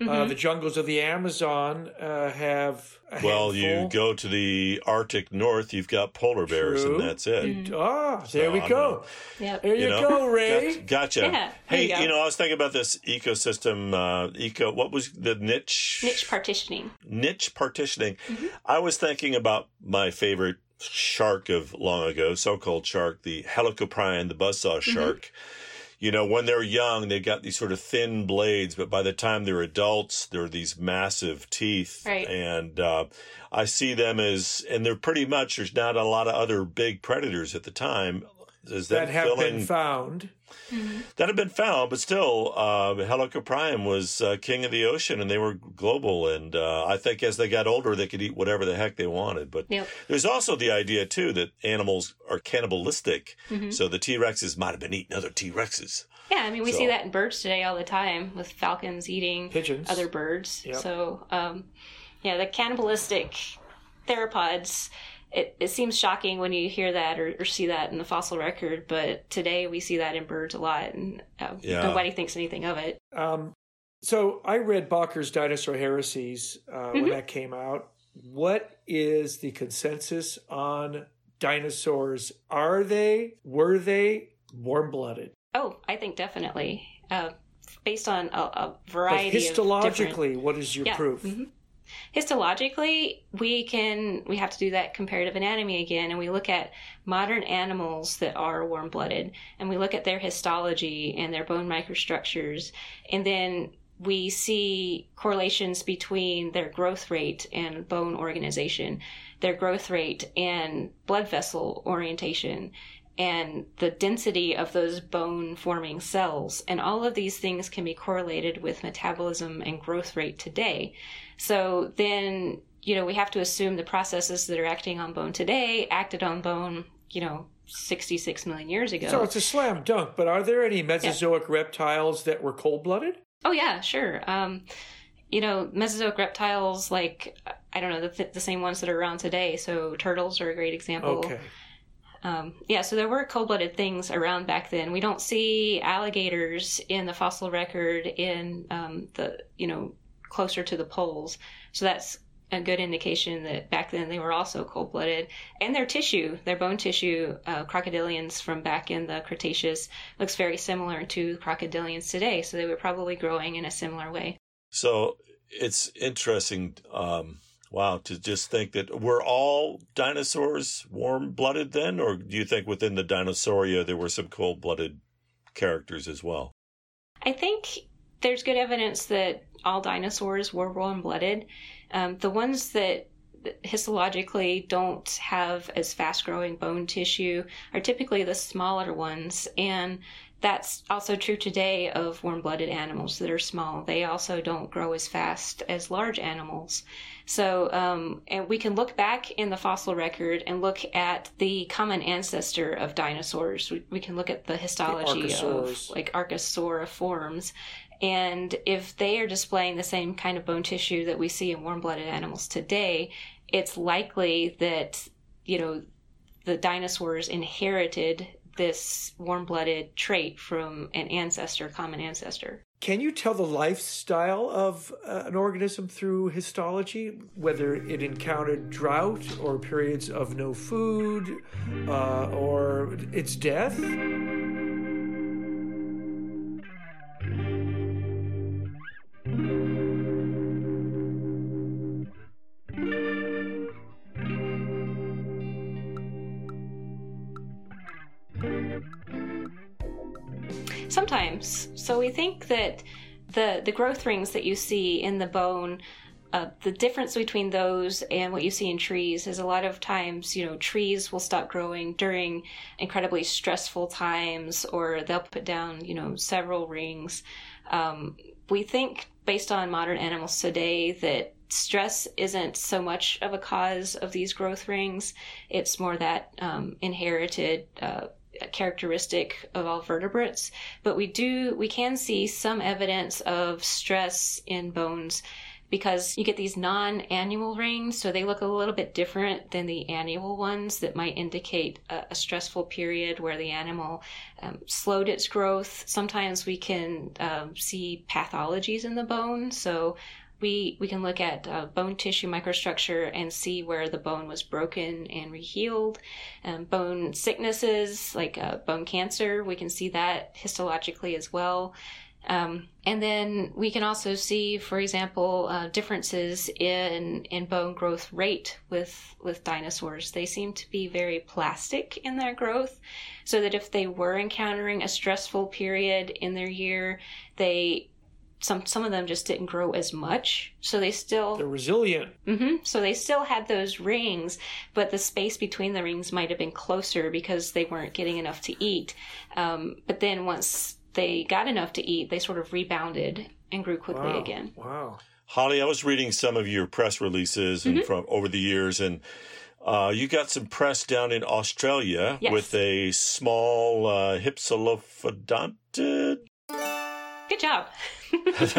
Uh, the jungles of the Amazon uh, have a Well, you go to the Arctic North, you've got polar bears, True. and that's it. Mm-hmm. Ah, there So, we I go. Yep. There you, know? go, Ray. Gotcha. gotcha. Yeah, hey, you go. know, I was thinking about this ecosystem, uh, eco. What was the niche? Niche partitioning. niche partitioning. Mm-hmm. I was thinking about my favorite shark of long ago, so-called shark, the Helicoprion, the buzzsaw Mm-hmm. Shark. You know, when they're young, they've got these sort of thin blades, but by the time they're adults, they're these massive teeth. Right. And uh, I see them as, and they're pretty much, there's not a lot of other big predators at the time. Is That have filling, been found. That had been found, but still, uh, Helicoprion was uh, king of the ocean, and they were global. And uh, I think as they got older, they could eat whatever the heck they wanted. But Yep. there's also the idea too that animals are cannibalistic. Mm-hmm. So the T Rexes might have been eating other T Rexes. Yeah, I mean, we So- see that in birds today all the time with falcons eating Pigeons. other birds. Yep. So, um, yeah, the cannibalistic theropods. It, it seems shocking when you hear that or, or see that in the fossil record, but today we see that in birds a lot, and uh, Yeah. nobody thinks anything of it. Um, so I read Bakker's Dinosaur Heresies uh, when that came out. What is the consensus on dinosaurs? Are they, were they warm blooded? Oh, I think definitely. Uh, based on a, a But variety of different- histologically, what is your Yeah, proof? mhm. Histologically we can we have to do that comparative anatomy again and we look at modern animals that are warm-blooded and we look at their histology and their bone microstructures and then we see correlations between their growth rate and bone organization their growth rate and blood vessel orientation and the density of those bone forming cells. And all of these things can be correlated with metabolism and growth rate today. So then, you know, we have to assume the processes that are acting on bone today acted on bone, you know, 66 million years ago. So it's a slam dunk, but are there any Mesozoic reptiles that were cold blooded? Oh yeah, sure. Um, you know, Mesozoic reptiles, like I don't know, the, the same ones that are around today. So turtles are a great example. Okay. Um, yeah, so there were cold-blooded things around back then. We don't see alligators in the fossil record in um, the you know closer to the poles. So that's a good indication that back then they were also cold-blooded. And their tissue, their bone tissue, uh, crocodilians from back in the Cretaceous looks very similar to crocodilians today. So they were probably growing in a similar way. So it's interesting. Um, wow, to just think that were all dinosaurs warm blooded then, or do you think within the dinosauria there were some cold blooded characters as well? I think there's good evidence that all dinosaurs were warm blooded. Um, the ones that histologically don't have as fast growing bone tissue are typically the smaller ones. And that's also true today of warm blooded animals that are small. They also don't grow as fast as large animals. So, um, and we can look back in the fossil record and look at the common ancestor of dinosaurs. We, we can look at the histology of like archosauriforms. And if they are displaying the same kind of bone tissue that we see in warm blooded animals today, it's likely that, you know, the dinosaurs inherited this warm blooded trait from an ancestor, common ancestor. Can you tell the lifestyle of uh, an organism through histology, whether it encountered drought or periods of no food uh, or its death? So we think that the the growth rings that you see in the bone, uh, the difference between those and what you see in trees is a lot of times, you know, trees will stop growing during incredibly stressful times, or they'll put down, you know, several rings. Um, we think, based on modern animals today, that stress isn't so much of a cause of these growth rings. It's more that um, inherited uh, characteristic of all vertebrates. But we do, we can see some evidence of stress in bones because you get these non-annual rings, so they look a little bit different than the annual ones that might indicate a, a stressful period where the animal um, slowed its growth. Sometimes we can um, see pathologies in the bone, so we we can look at uh, bone tissue microstructure and see where the bone was broken and rehealed. Um, bone sicknesses like uh, bone cancer, we can see that histologically as well. Um, and then we can also see, for example, uh, differences in in bone growth rate with with dinosaurs. They seem to be very plastic in their growth, so that if they were encountering a stressful period in their year, they some some of them just didn't grow as much, so they still They're resilient. mm-hmm, So they still had those rings, but the space between the rings might have been closer because they weren't getting enough to eat. Um, but then once they got enough to eat, they sort of rebounded and grew quickly Wow. again. Wow. Holly, I was reading some of your press releases and Mm-hmm. from over the years, and uh, you got some press down in Australia Yes. with a small uh, hypsilophodontid. Good job.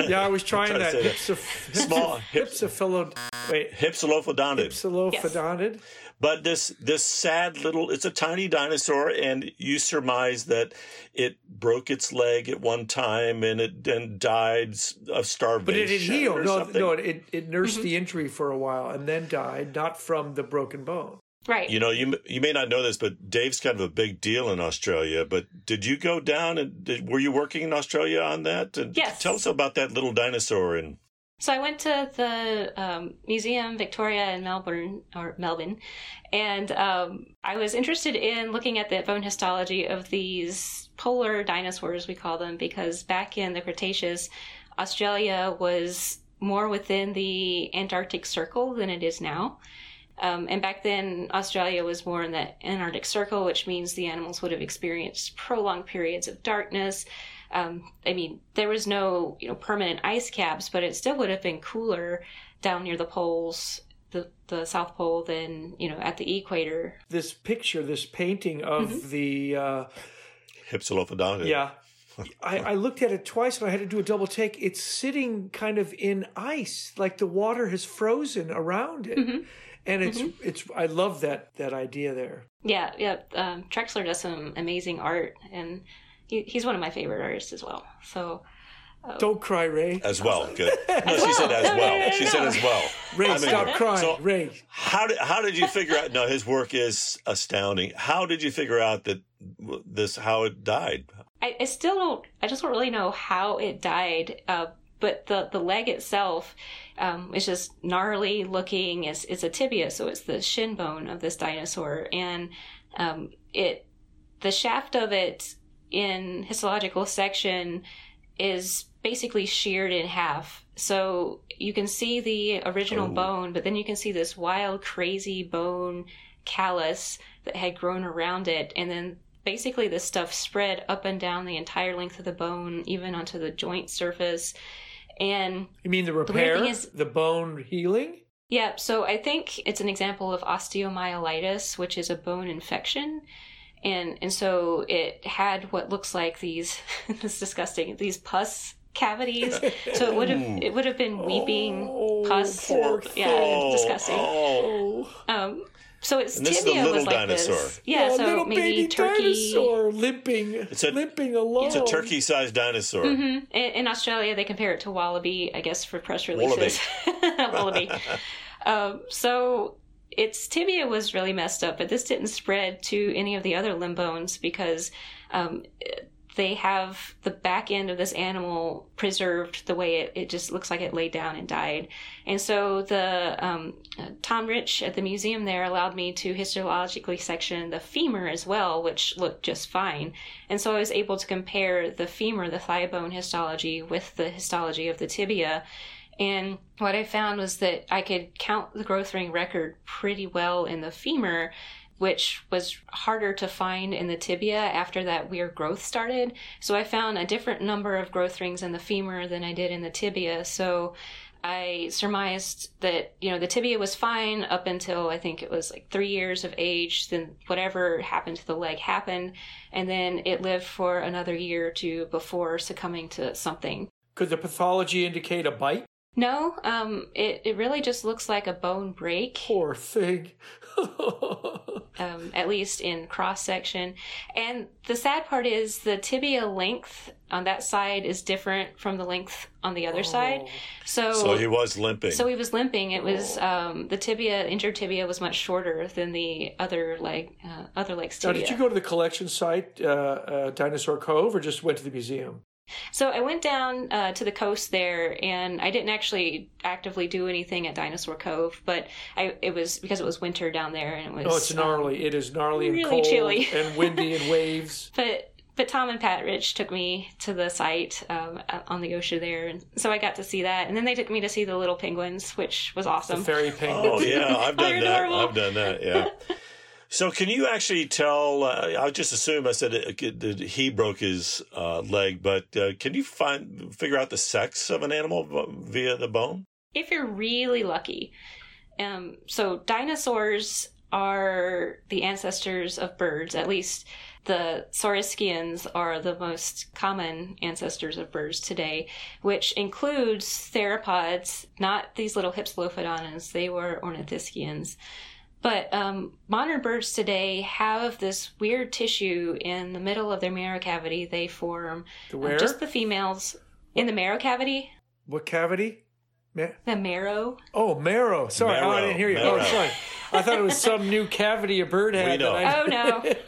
Yeah, I was trying Trying that. say that. Hypsoph- Small hypsoph- hypsophilo- wait, Hypsilophodontid. hypsilophodontid. But this this sad little it's a tiny dinosaur and you surmise that it broke its leg at one time and it then died of starvation. But it had healed. or No, something. no, it, it nursed Mm-hmm. the injury for a while and then died, not from the broken bone. Right. You know, you you may not know this, but Dave's kind of a big deal in Australia. But did you go down and did, were you working in Australia on that? And Yes. Tell us about that little dinosaur and So I went to the um, Museum Victoria in Melbourne or Melbourne, and um, I was interested in looking at the bone histology of these polar dinosaurs, we call them, because back in the Cretaceous, Australia was more within the Antarctic Circle than it is now. Um, and back then, Australia was more in the Antarctic Circle, which means the animals would have experienced prolonged periods of darkness. Um, I mean, there was no you know permanent ice caps, but it still would have been cooler down near the poles, the the South Pole, than you know at the equator. This picture, this painting of Mm-hmm. the, uh, Hypsilophodontid. yeah. I, I looked at it twice and I had to do a double take. It's sitting kind of in ice, like the water has frozen around it. Mm-hmm. And it's, it's, I love that, that idea there. Yeah, yeah. Um, Trusler does some amazing art, and he, he's one of my favorite artists as well. So Don't cry, Ray. As well. Good. No, she said as No, no, well. no, no, She said as well. Ray, I mean, stop crying. so- Ray. How did how did you figure out? No, his work is astounding. How did you figure out that this how it died? I, I still don't. I just don't really know how it died. Uh, but the the leg itself um, is just gnarly looking. It's it's a tibia, so it's the shin bone of this dinosaur, and um, it the shaft of it in histological section is basically sheared in half. So you can see the original Oh. bone, but then you can see this wild, crazy bone callus that had grown around it, and then basically this stuff spread up and down the entire length of the bone, even onto the joint surface. And You mean the repair? thing is- the bone healing? yeah, so I think it's an example of osteomyelitis, which is a bone infection. And and so it had what looks like these this disgusting, these pus cavities. So it would have it would have been weeping Oh, pus. poor Yeah, thing. disgusting. Oh. Um so its And this is a tibia little was like dinosaur. this. Yeah, Oh, so little maybe baby turkey. dinosaur limping, It's a- limping along. It's a turkey-sized dinosaur. Mhm. In, in Australia, they compare it to wallaby, I guess, for press releases. wallaby. um, so its tibia was really messed up, but this didn't spread to any of the other limb bones because um, they have the back end of this animal preserved the way it, it just looks like it laid down and died. And so the um, uh, Tom Rich at the museum there allowed me to histologically section the femur as well, which looked just fine. And so I was able to compare the femur, the thigh bone histology, with the histology of the tibia. And what I found was that I could count the growth ring record pretty well in the femur, which was harder to find in the tibia after that weird growth started. So I found a different number of growth rings in the femur than I did in the tibia. So I surmised that, you know, the tibia was fine up until I think it was like three years of age. Then whatever happened to the leg happened. And then it lived for another year or two before succumbing to something. Could the pathology indicate a bite? No, um, it, it really just looks like a bone break. Poor thing. um, at least in cross section. And the sad part is the tibia length on that side is different from the length on the other side. So, So he was limping. so he was limping. It was um, the tibia, injured tibia, was much shorter than the other leg, uh, other leg's Now, did you go to the collection site, uh, uh, Dinosaur Cove, or just went to the museum? So I went down uh, to the coast there, and I didn't actually actively do anything at Dinosaur Cove, but I it was because it was winter down there, and it was Oh, it's um, gnarly. it is gnarly and really cold chilly. and windy and waves. but but Tom and Pat Rich took me to the site um, on the ocean there, and so I got to see that. And then they took me to see the little penguins, which was The awesome. fairy penguin. Oh yeah, I've done that. adorable. I've done that. Yeah. So can you actually tell? Uh, I just assume I said it, that he broke his uh, leg, but uh, can you find figure out the sex of an animal via the bone? if you're really lucky. Um, so dinosaurs are the ancestors of birds. At least the Saurischians are the most common ancestors of birds today, which includes theropods, not these little hypsilophodonts. They were ornithischians. But um, modern birds today have this weird tissue in the middle of their marrow cavity. They form The uh, just the females in the marrow cavity. What cavity? Ma- The marrow. oh, marrow. Sorry, oh, I didn't hear you. marrow. Oh, sorry. I thought it was some new cavity a bird had. We know. that I- Oh no.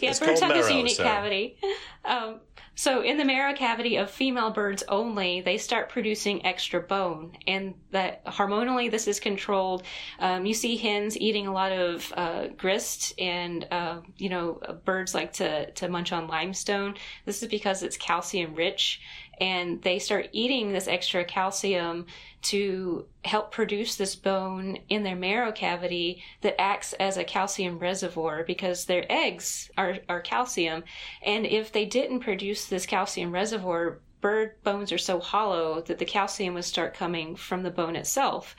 yeah, It's birds called have this marrow, unique Sarah. cavity. Um, so in the marrow cavity of female birds only, they start producing extra bone, and that hormonally this is controlled. Um, you see hens eating a lot of uh, grist, and uh, you know birds like to to munch on limestone. This is because it's calcium rich, and they start eating this extra calcium to help produce this bone in their marrow cavity that acts as a calcium reservoir because their eggs are, are calcium. And if they didn't produce this calcium reservoir, bird bones are so hollow that the calcium would start coming from the bone itself.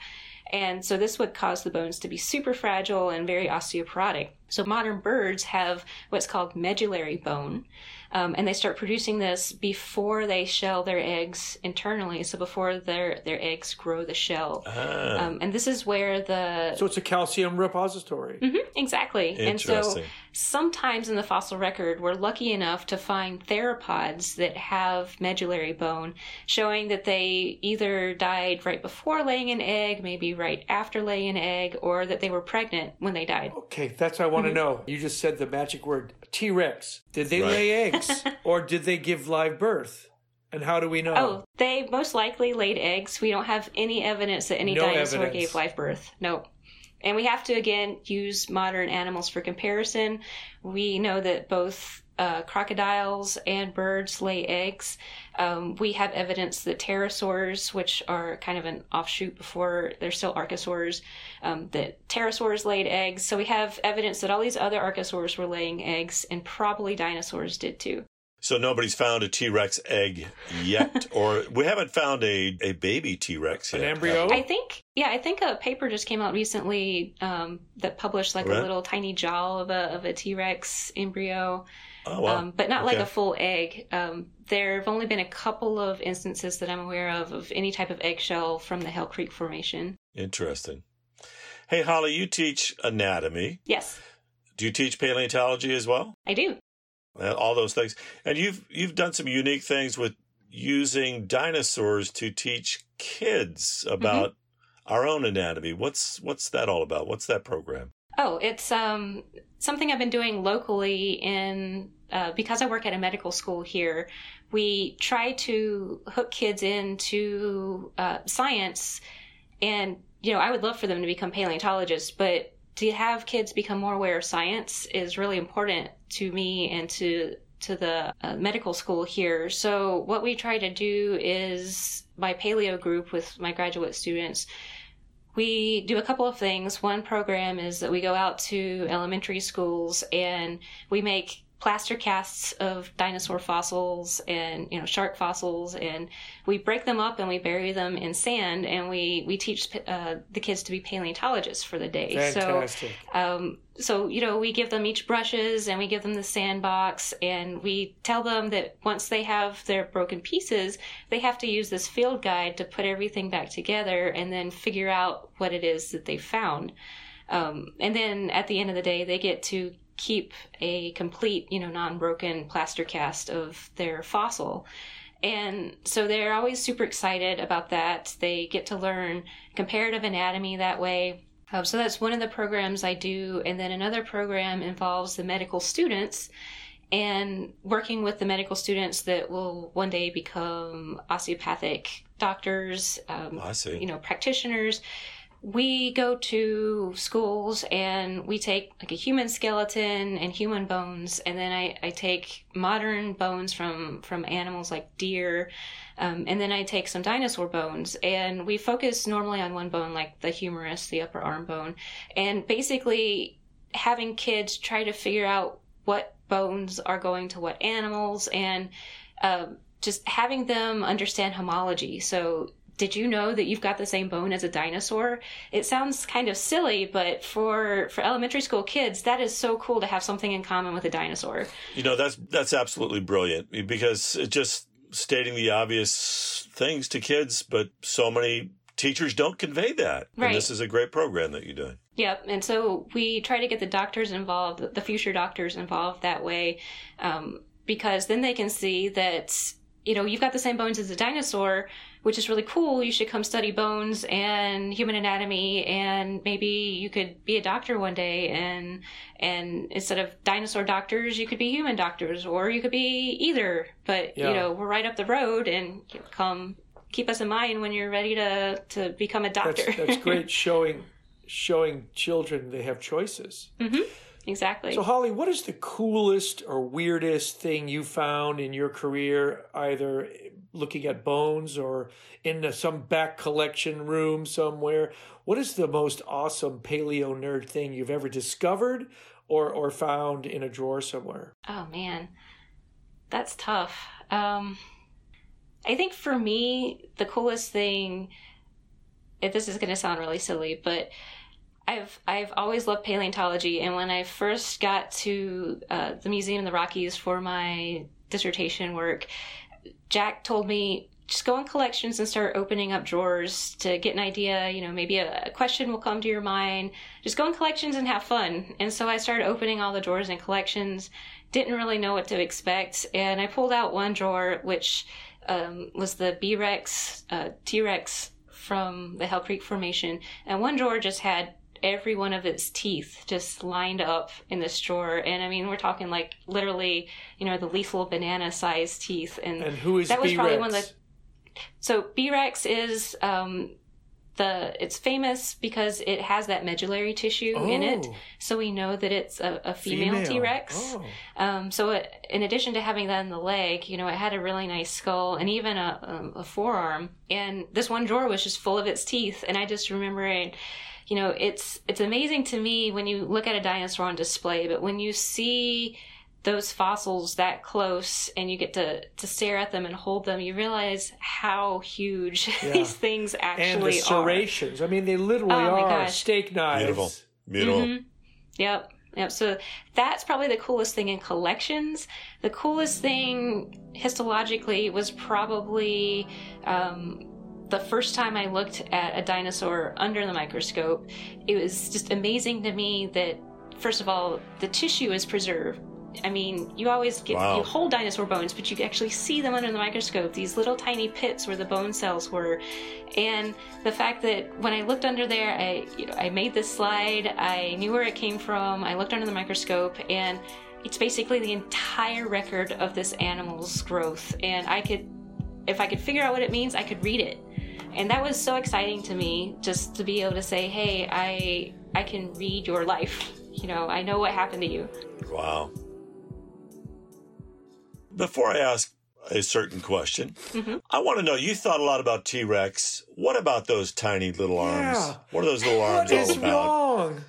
And so this would cause the bones to be super fragile and very osteoporotic. So modern birds have what's called medullary bone. Um, and they start producing this before they shell their eggs internally. So before their, their eggs grow the shell. Ah, Um, and this is where the So it's a calcium repository. Mhm, exactly. And so Interesting. Sometimes in the fossil record, we're lucky enough to find theropods that have medullary bone, showing that they either died right before laying an egg, maybe right after laying an egg, or that they were pregnant when they died. Okay, that's what I want to mm-hmm. know. You just said the magic word T Rex. Did they Right. lay eggs or did they give live birth? And how do we know? Oh, they most likely laid eggs. We don't have any evidence that any No dinosaur evidence. gave live birth. No. And we have to again use modern animals for comparison. We know that both uh, crocodiles and birds lay eggs. Um, we have evidence that pterosaurs, which are kind of an offshoot before they're still archosaurs, um, that pterosaurs laid eggs. So we have evidence that all these other archosaurs were laying eggs, and probably dinosaurs did too. So nobody's found a T Rex egg yet, or we haven't found a, a baby T Rex yet. An embryo? I think, yeah, I think a paper just came out recently um, that published like Right. a little tiny jaw of a of a T Rex embryo, Oh wow! um, but not like a full egg. Um, there have only been a couple of instances that I'm aware of of any type of eggshell from the Hell Creek Formation. Interesting. Hey, Holly, you teach anatomy. Yes, Do you teach paleontology as well? I do. All those things, and you've you've done some unique things with using dinosaurs to teach kids about our own anatomy. What's what's that all about? What's that program? Oh, it's um, something I've been doing locally in uh, because I work at a medical school here. We try to hook kids into uh, science, and you know, I would love for them to become paleontologists, but to have kids become more aware of science is really important to me and to to the uh, medical school here. So what we try to do is my paleo group with my graduate students we do a couple of things. One program is that we go out to elementary schools and we make plaster casts of dinosaur fossils and you know shark fossils and we break them up and we bury them in sand and we we teach uh, the kids to be paleontologists for the day Fantastic. so um, so you know we give them each brushes and we give them the sandbox and we tell them that once they have their broken pieces they have to use this field guide to put everything back together and then figure out what it is that they found um, and then at the end of the day they get to keep a complete you know non-broken plaster cast of their fossil and so they're always super excited about that they get to learn comparative anatomy that way um, so that's one of the programs I do. And then another program involves the medical students and working with the medical students that will one day become osteopathic doctors, um, I see. you know, practitioners. We go to schools and we take like a human skeleton and human bones, and then I, I take modern bones from from animals like deer, um, and then I take some dinosaur bones, and we focus normally on one bone, like the humerus, the upper arm bone, and basically having kids try to figure out what bones are going to what animals, and uh, just having them understand homology. So did you know that you've got the same bone as a dinosaur? It sounds kind of silly, but for for elementary school kids, that is so cool to have something in common with a dinosaur. You know, that's that's absolutely brilliant because it just stating the obvious things to kids, but so many teachers don't convey that. Right. And this is a great program that you're doing. Yep, and so we try to get the doctors involved, the future doctors involved that way, um, because then they can see that you know you've got the same bones as a dinosaur, which is really cool. You should come study bones and human anatomy, and maybe you could be a doctor one day. And and instead of dinosaur doctors, you could be human doctors, or you could be either. But Yeah. you know we're right up the road, and come keep us in mind when you're ready to to become a doctor. That's, that's great showing showing children they have choices. Mm-hmm. exactly. So, Holly, what is the coolest or weirdest thing you found in your career, either looking at bones or in some back collection room somewhere? What is the most awesome paleo nerd thing you've ever discovered or, or found in a drawer somewhere? Oh man, that's tough. Um, I think for me, the coolest thing. If this is going to sound really silly, but I've I've always loved paleontology, and when I first got to uh, the museum in the Rockies for my dissertation work, Jack told me just go in collections and start opening up drawers to get an idea. You know, maybe a, a question will come to your mind. Just go in collections and have fun. And so I started opening all the drawers in collections. Didn't really know what to expect, and I pulled out one drawer which um, was the B Rex uh, T Rex from the Hell Creek Formation, and one drawer just had every one of its teeth just lined up in this drawer. And I mean, we're talking like literally, you know, the lethal banana sized teeth. And, And who is that was probably B-Rex? one of the. So B Rex is um, the it's famous because it has that medullary tissue in it, Oh. so we know that it's a, a female, T Rex. Oh. Um, so it, in addition to having that in the leg, you know, it had a really nice skull and even a, um, a forearm. And this one drawer was just full of its teeth. And I just remember it, you know, it's, it's amazing to me when you look at a dinosaur on display, but when you see those fossils that close and you get to, to stare at them and hold them, you realize how huge Yeah. these things actually And actually the are. serrations. I mean, they literally Oh, are gosh. steak knives. Beautiful. Beautiful. Mm-hmm. Yep. Yep. So that's probably the coolest thing in collections. The coolest thing histologically was probably um, the first time I looked at a dinosaur under the microscope, it was just amazing to me that, first of all, the tissue is preserved. I mean, you always get Wow. you hold dinosaur bones, but you actually see them under the microscope. These little tiny pits where the bone cells were, and the fact that when I looked under there, I you know I made this slide. I knew where it came from. I looked under the microscope, and it's basically the entire record of this animal's growth. And I could, if I could figure out what it means, I could read it. And that was so exciting to me, just to be able to say, "Hey, I I can read your life. You know, I know what happened to you." Wow. Before I ask a certain question, Mm-hmm. I want to know you thought a lot about T Rex. What about those tiny little arms? Yeah. What are those little arms What all is about? wrong?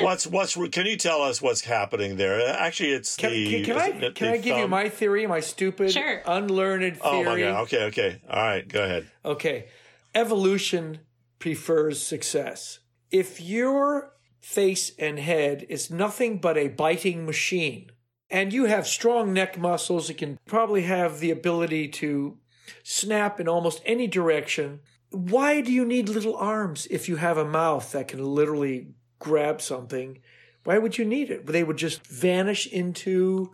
What's what's can you tell us what's happening there? Actually, it's Can, the can, can I it can the I give you my theory, my stupid, Sure. unlearned theory? Oh my god! Okay, okay, all right, go ahead. Okay. Evolution prefers success. If your face and head is nothing but a biting machine, and you have strong neck muscles, you can probably have the ability to snap in almost any direction. Why do you need little arms if you have a mouth that can literally grab something? Why would you need it? They would just vanish into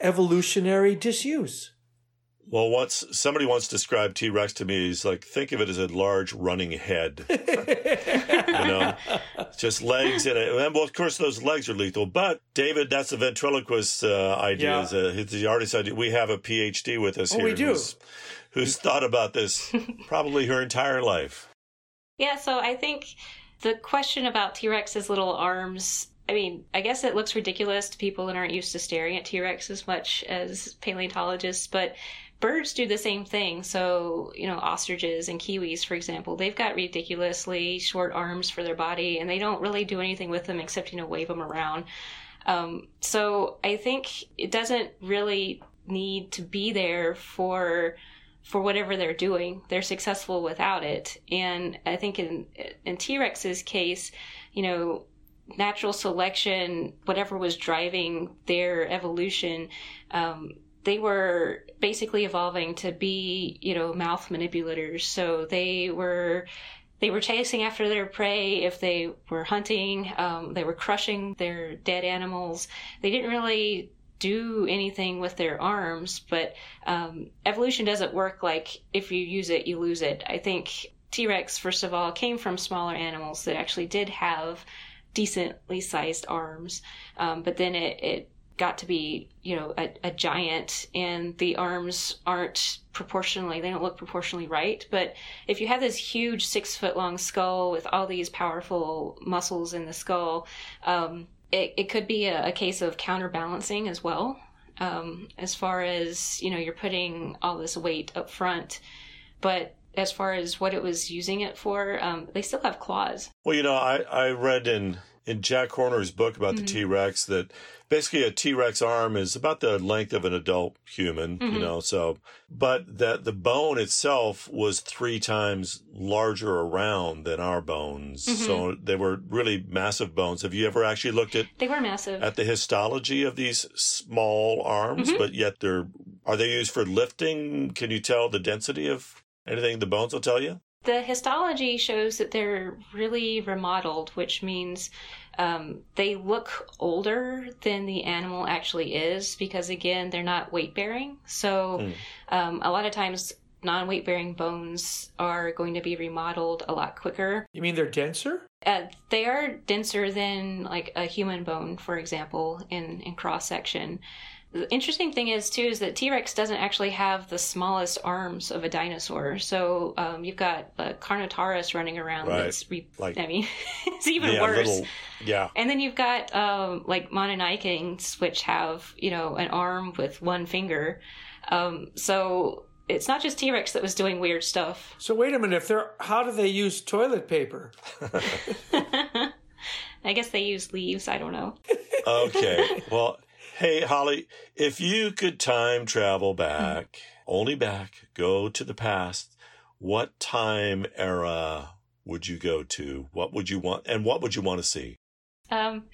evolutionary disuse. Well, once somebody once described T Rex to me, he's like, think of it as a large running head. you know, just legs and, a, and well, of course, those legs are lethal. But David, that's a ventriloquist uh, idea. Yeah. Is a, it's the artist idea. We have a PhD with us Oh, here. we do. Who's, who's thought about this probably her entire life. Yeah, so I think the question about T Rex's little arms. I mean, I guess it looks ridiculous to people that aren't used to staring at T Rex as much as paleontologists, but birds do the same thing. So, you know, ostriches and kiwis, for example, they've got ridiculously short arms for their body, and they don't really do anything with them except, you know, wave them around. Um, so I think it doesn't really need to be there for for whatever they're doing. They're successful without it. And I think in in T-Rex's case, you know, natural selection, whatever was driving their evolution, um, they were basically evolving to be, you know, mouth manipulators. So they were they were chasing after their prey if they were hunting um, they were crushing their dead animals they didn't really do anything with their arms but um, evolution doesn't work like if you use it you lose it i think t-rex first of all came from smaller animals that actually did have decently sized arms um, but then it, it got to be you know a, a giant and the arms aren't proportionally they don't look proportionally right. But if you have this huge six foot long skull with all these powerful muscles in the skull um, it, it could be a, a case of counterbalancing as well. Um, as far as you know you're putting all this weight up front but as far as what it was using it for um, they still have claws. Well, you know, I, I read in, in Jack Horner's book about the mm-hmm. T Rex that basically a T Rex arm is about the length of an adult human, you mm-hmm. know, so, but that the bone itself was three times larger around than our bones. So mm-hmm. they were really massive bones. Have you ever actually looked at, they were massive at the histology of these small arms, but yet they're, are they used for lifting? Can you tell the density of anything the bones will tell you? The histology shows that they're really remodeled, which means um, they look older than the animal actually is because, again, they're not weight bearing. So, um, a lot of times, non weight bearing bones are going to be remodeled a lot quicker. You mean they're denser? Uh, they are denser than like a human bone, for example, in, in cross section. The interesting thing is too is that T Rex doesn't actually have the smallest arms of a dinosaur. So um, you've got the Carnotaurus running around. Right. That's re- Like- I mean, it's even yeah, worse. little, yeah. And then you've got um, like Mononykus, which have you know an arm with one finger. Um, so it's not just T Rex that was doing weird stuff. So wait a minute. If they're, how do they use toilet paper? I guess they use leaves. I don't know. Okay. Well, hey, Holly, if you could time travel back, only back, go to the past, what time era would you go to? What would you want? And what would you want to see? Um,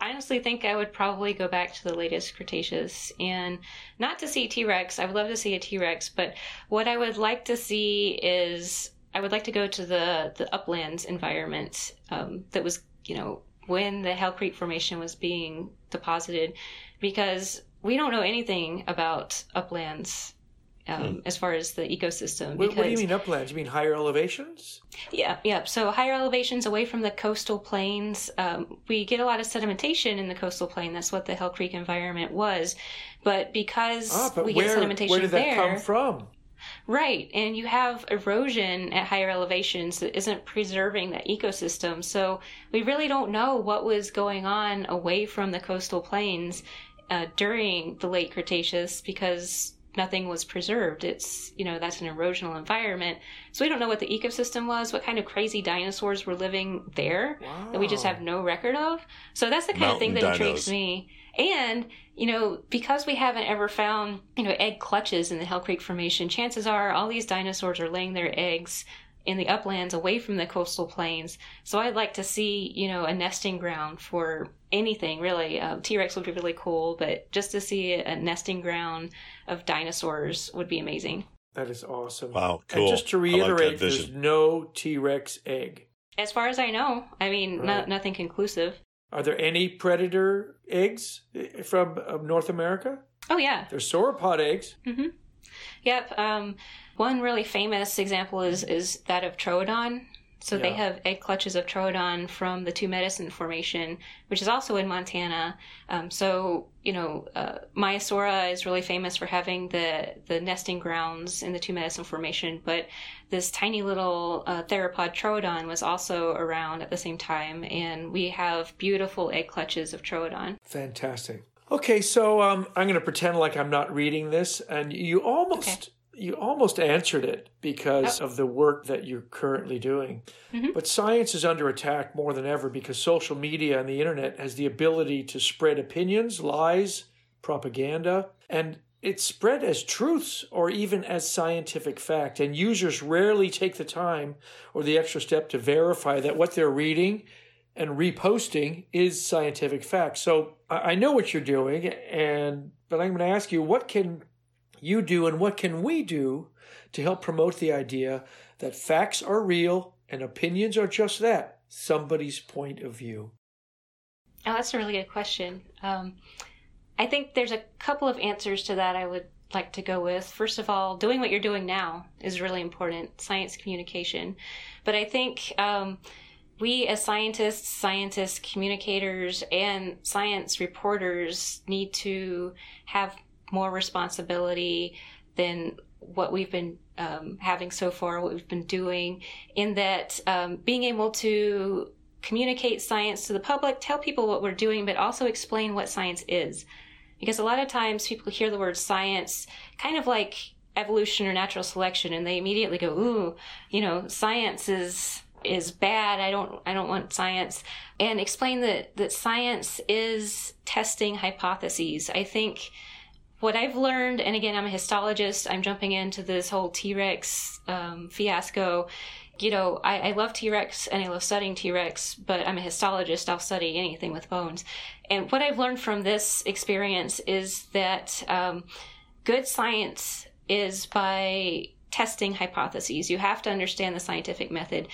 I honestly think I would probably go back to the latest Cretaceous and not to see T Rex. I would love to see a T Rex, but what I would like to see is I would like to go to the the uplands environment um, that was, you know, when the Hell Creek Formation was being deposited, because we don't know anything about uplands um, as far as the ecosystem. What, Because, what do you mean uplands? You mean higher elevations? Yeah, yeah. So higher elevations away from the coastal plains, um, we get a lot of sedimentation in the coastal plain. That's what the Hell Creek environment was. But because Ah, but we where, get sedimentation there. where did that there, come from? Right, and you have erosion at higher elevations that isn't preserving that ecosystem. So we really don't know what was going on away from the coastal plains uh, during the late Cretaceous because nothing was preserved. It's, you know, that's an erosional environment. So we don't know what the ecosystem was, what kind of crazy dinosaurs were living there that we just have no record of. So that's the kind of thing that Mountain intrigues me. And, you know, because we haven't ever found, you know, egg clutches in the Hell Creek Formation, chances are all these dinosaurs are laying their eggs in the uplands away from the coastal plains. So I'd like to see, you know, a nesting ground for anything really. Um, T Rex would be really cool, but just to see a nesting ground of dinosaurs would be amazing. That is awesome. Wow, And cool. just to I like that reiterate, there's vision. no T Rex egg. As far as I know, I mean, no, nothing conclusive. Are there any predator eggs from uh, North America? Oh, yeah. There's sauropod eggs. Yep. Um, one really famous example is is that of Troodon. So they have egg clutches of Troodon from the Two Medicine Formation, which is also in Montana. Um, so you know, uh, Maiasaura is really famous for having the the nesting grounds in the Two Medicine Formation, but this tiny little uh, theropod Troodon was also around at the same time, and we have beautiful egg clutches of Troodon. Fantastic. Okay, so um, I'm going to pretend like I'm not reading this, and you almost you almost answered it because of the work that you're currently doing. Mm-hmm. But science is under attack more than ever because social media and the internet has the ability to spread opinions, lies, propaganda, and it's spread as truths or even as scientific fact. And users rarely take the time or the extra step to verify that what they're reading and reposting is scientific fact. So I I know what you're doing, and but I'm going to ask you, what can you do, and what can we do to help promote the idea that facts are real and opinions are just that somebody's point of view? Oh, that's a really good question. Um, I think there's a couple of answers to that I would like to go with. First of all, doing what you're doing now is really important science communication. But I think um, we as scientists, scientists, communicators, and science reporters need to have more responsibility than what we've been um, having so far, what we've been doing, in that um, being able to communicate science to the public, tell people what we're doing, but also explain what science is. Because a lot of times people hear the word science kind of like evolution or natural selection and they immediately go, ooh, you know, science is is bad. I don't I don't want science. And explain that that science is testing hypotheses. I think what I've learned, and again, I'm a histologist, I'm jumping into this whole T Rex um, fiasco. You know, I, I love T Rex and I love studying T Rex, but I'm a histologist. I'll study anything with bones. And what I've learned from this experience is that um, good science is by testing hypotheses. You have to understand the scientific method.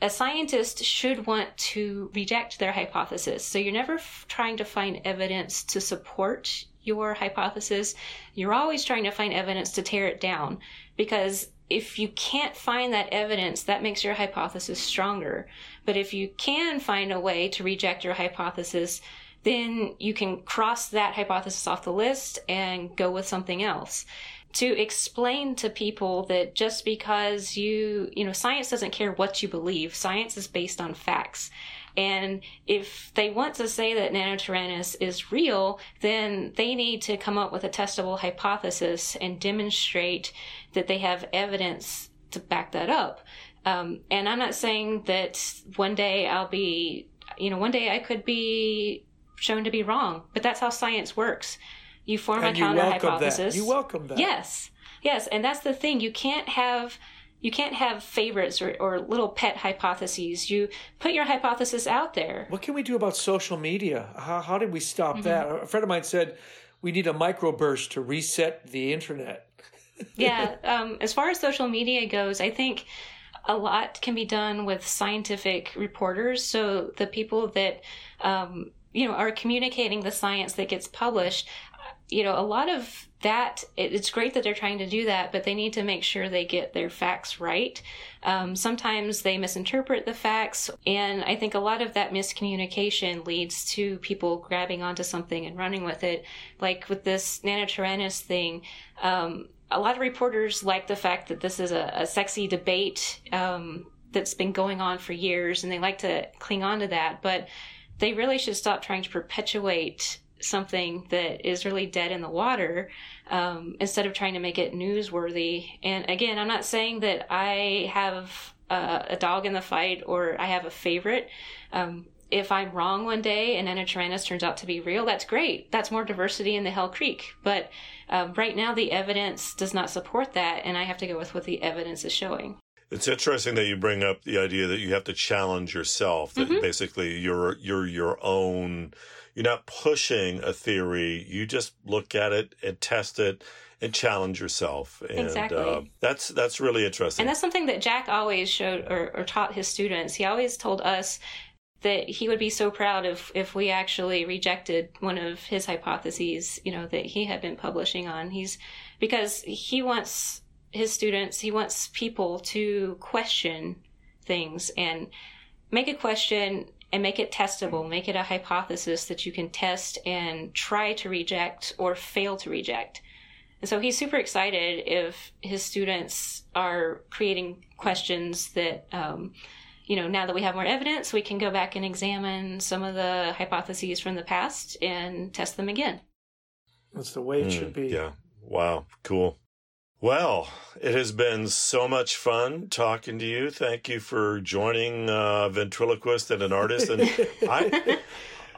A scientist should want to reject their hypothesis. So you're never f- trying to find evidence to support your hypothesis. You're always trying to find evidence to tear it down because if you can't find that evidence, that makes your hypothesis stronger. But if you can find a way to reject your hypothesis, then you can cross that hypothesis off the list and go with something else. To explain to people that just because you, you know, science doesn't care what you believe, science is based on facts. And if they want to say that Nanotyrannus is real, then they need to come up with a testable hypothesis and demonstrate that they have evidence to back that up. Um, and I'm not saying that one day I'll be, you know, one day I could be shown to be wrong, but that's how science works. You form And a counter hypothesis. You welcome that. Yes, yes, and that's the thing. You can't have you can't have favorites or, or little pet hypotheses. You put your hypothesis out there. What can we do about social media? How, how did we stop Mm-hmm. that? A friend of mine said we need a microburst to reset the internet. yeah um, as far as social media goes i think a lot can be done with scientific reporters. So the people that, um, you know, are communicating the science that gets published, you know, a lot of that, it, it's great that they're trying to do that, but they need to make sure they get their facts right. Um, sometimes they misinterpret the facts, and I think a lot of that miscommunication leads to people grabbing onto something and running with it. Like with this Nanotyrannus thing, um, a lot of reporters like the fact that this is a, a sexy debate um, that's been going on for years, and they like to cling on to that. But they really should stop trying to perpetuate something that is really dead in the water um, instead of trying to make it newsworthy. And again, I'm not saying that I have a, a dog in the fight or I have a favorite. Um, if I'm wrong one day and Nanotyrannus turns out to be real, that's great. That's more diversity in the Hell Creek. But um, right now, the evidence does not support that, and I have to go with what the evidence is showing. It's interesting that you bring up the idea that you have to challenge yourself. That Mhm. basically you're you're your own. You're not pushing a theory. You just look at it and test it and challenge yourself. And Exactly. uh, that's that's really interesting. And that's something that Jack always showed or, or taught his students. He always told us that he would be so proud if if we actually rejected one of his hypotheses, you know, that he had been publishing on. He's because he wants his students, he wants people to question things and make a question and make it testable, make it a hypothesis that you can test and try to reject or fail to reject. And so he's super excited if his students are creating questions that, um, you know, now that we have more evidence, we can go back and examine some of the hypotheses from the past and test them again. That's the way it Mm, should be. Yeah. Wow. Cool. Well, it has been so much fun talking to you. Thank you for joining uh, ventriloquist and an artist. And I,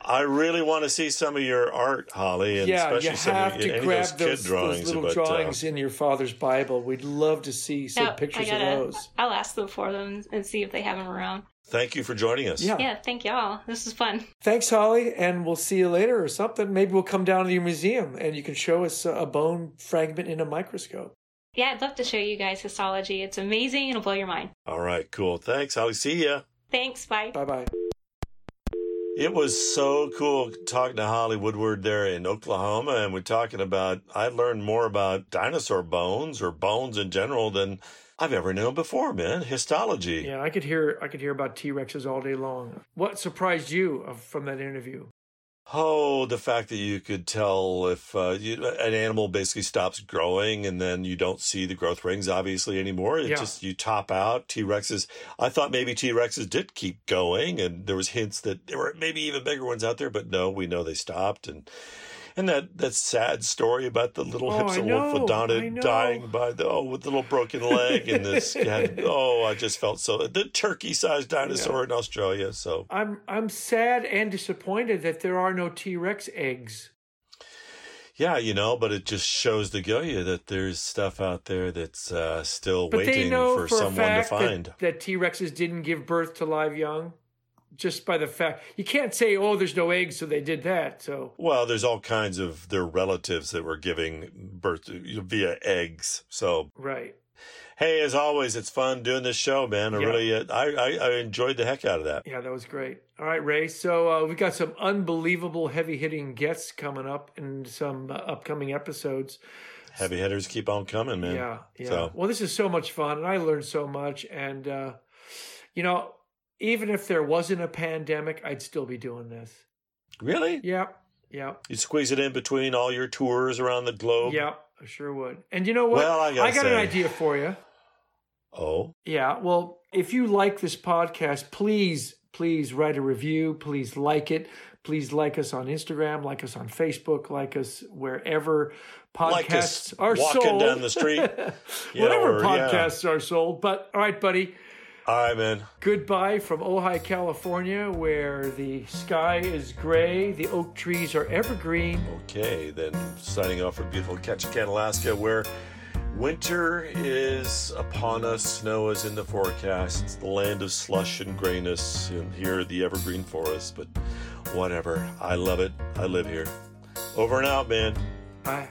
I really want to see some of your art, Holly, and yeah, especially you some have of to any grab of those kid those, those drawings. little but, uh, drawings in your father's Bible. We'd love to see some Yeah, pictures I gotta, of those. I'll ask them for them and see if they have them around. thank you for joining us. Yeah. Yeah, thank y'all. This is fun. Thanks, Holly, and we'll see you later or something. Maybe we'll come down to your museum and you can show us a bone fragment in a microscope. Yeah, I'd love to show you guys histology. It's amazing. It'll blow your mind. All right. Cool. Thanks, Holly. See ya. Thanks. Bye. Bye bye. It was so cool talking to Holly Woodward there in Oklahoma, and we're talking about. I learned more about dinosaur bones or bones in general than I've ever known before, man. Histology. Yeah, I could hear I could hear about T Rexes all day long. What surprised you from that interview? Oh, the fact that you could tell if uh, you, an animal basically stops growing and then you don't see the growth rings obviously anymore. It Yeah. just you top out. T Rexes. I thought maybe T Rexes did keep going, and there was hints that there were maybe even bigger ones out there, but no, we know they stopped. And and that that sad story about the little Oh, I know, I Hypsilophodonta dying by the oh with the little broken leg and this had, oh I just felt so the turkey sized dinosaur in Australia. So I'm I'm sad and disappointed that there are no T Rex eggs. Yeah, you know, but it just shows to go you that there's stuff out there that's uh, still But waiting for, for, someone to find. that T Rexes didn't give birth to live young. Just by the fact you can't say, "Oh, there's no eggs," so they did that. So Well, there's all kinds of their relatives that were giving birth via eggs. So, right, hey, as always, it's fun doing this show, man. I Yeah. really, uh, I, I, I enjoyed the heck out of that. yeah, that was great. All right, Ray. So uh, we've got some unbelievable heavy hitting guests coming up in some uh, upcoming episodes. Heavy hitters keep on coming, man. Yeah, yeah. So- Well, this is so much fun, and I learned so much. And uh, you know, even if there wasn't a pandemic, I'd still be doing this. Really? Yep. Yep. You squeeze it in between all your tours around the globe. Yep, I sure would. And you know what? Well, I gotta got an idea for you. Oh, Yeah. Well, if you like this podcast, please, please write a review. Please like it. Please like us on Instagram, like us on Facebook, like us wherever podcasts Like us are walking sold. down the street. Yeah, Whatever yeah. podcasts are sold. But all right, buddy. All right, man. Goodbye from Ojai, California, where the sky is gray, the oak trees are evergreen. Okay, then signing off from beautiful Ketchikan, Alaska, where winter is upon us, snow is in the forecast, it's the land of slush and grayness, and here the evergreen forest, but whatever. I love it. I live here. Over and out, man. Bye.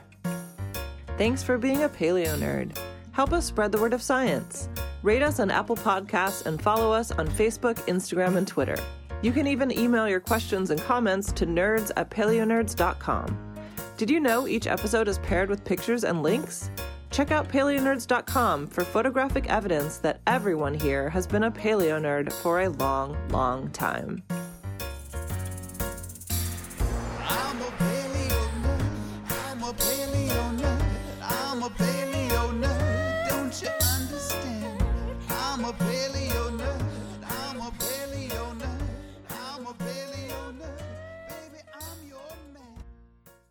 Thanks for being a paleo nerd. Help us spread the word of science. Rate us on Apple Podcasts and follow us on Facebook, Instagram, and Twitter. You can even email your questions and comments to nerds at paleonerds.com. Did you know each episode is paired with pictures and links? Check out paleonerds.com for photographic evidence that everyone here has been a paleo nerd for a long, long time.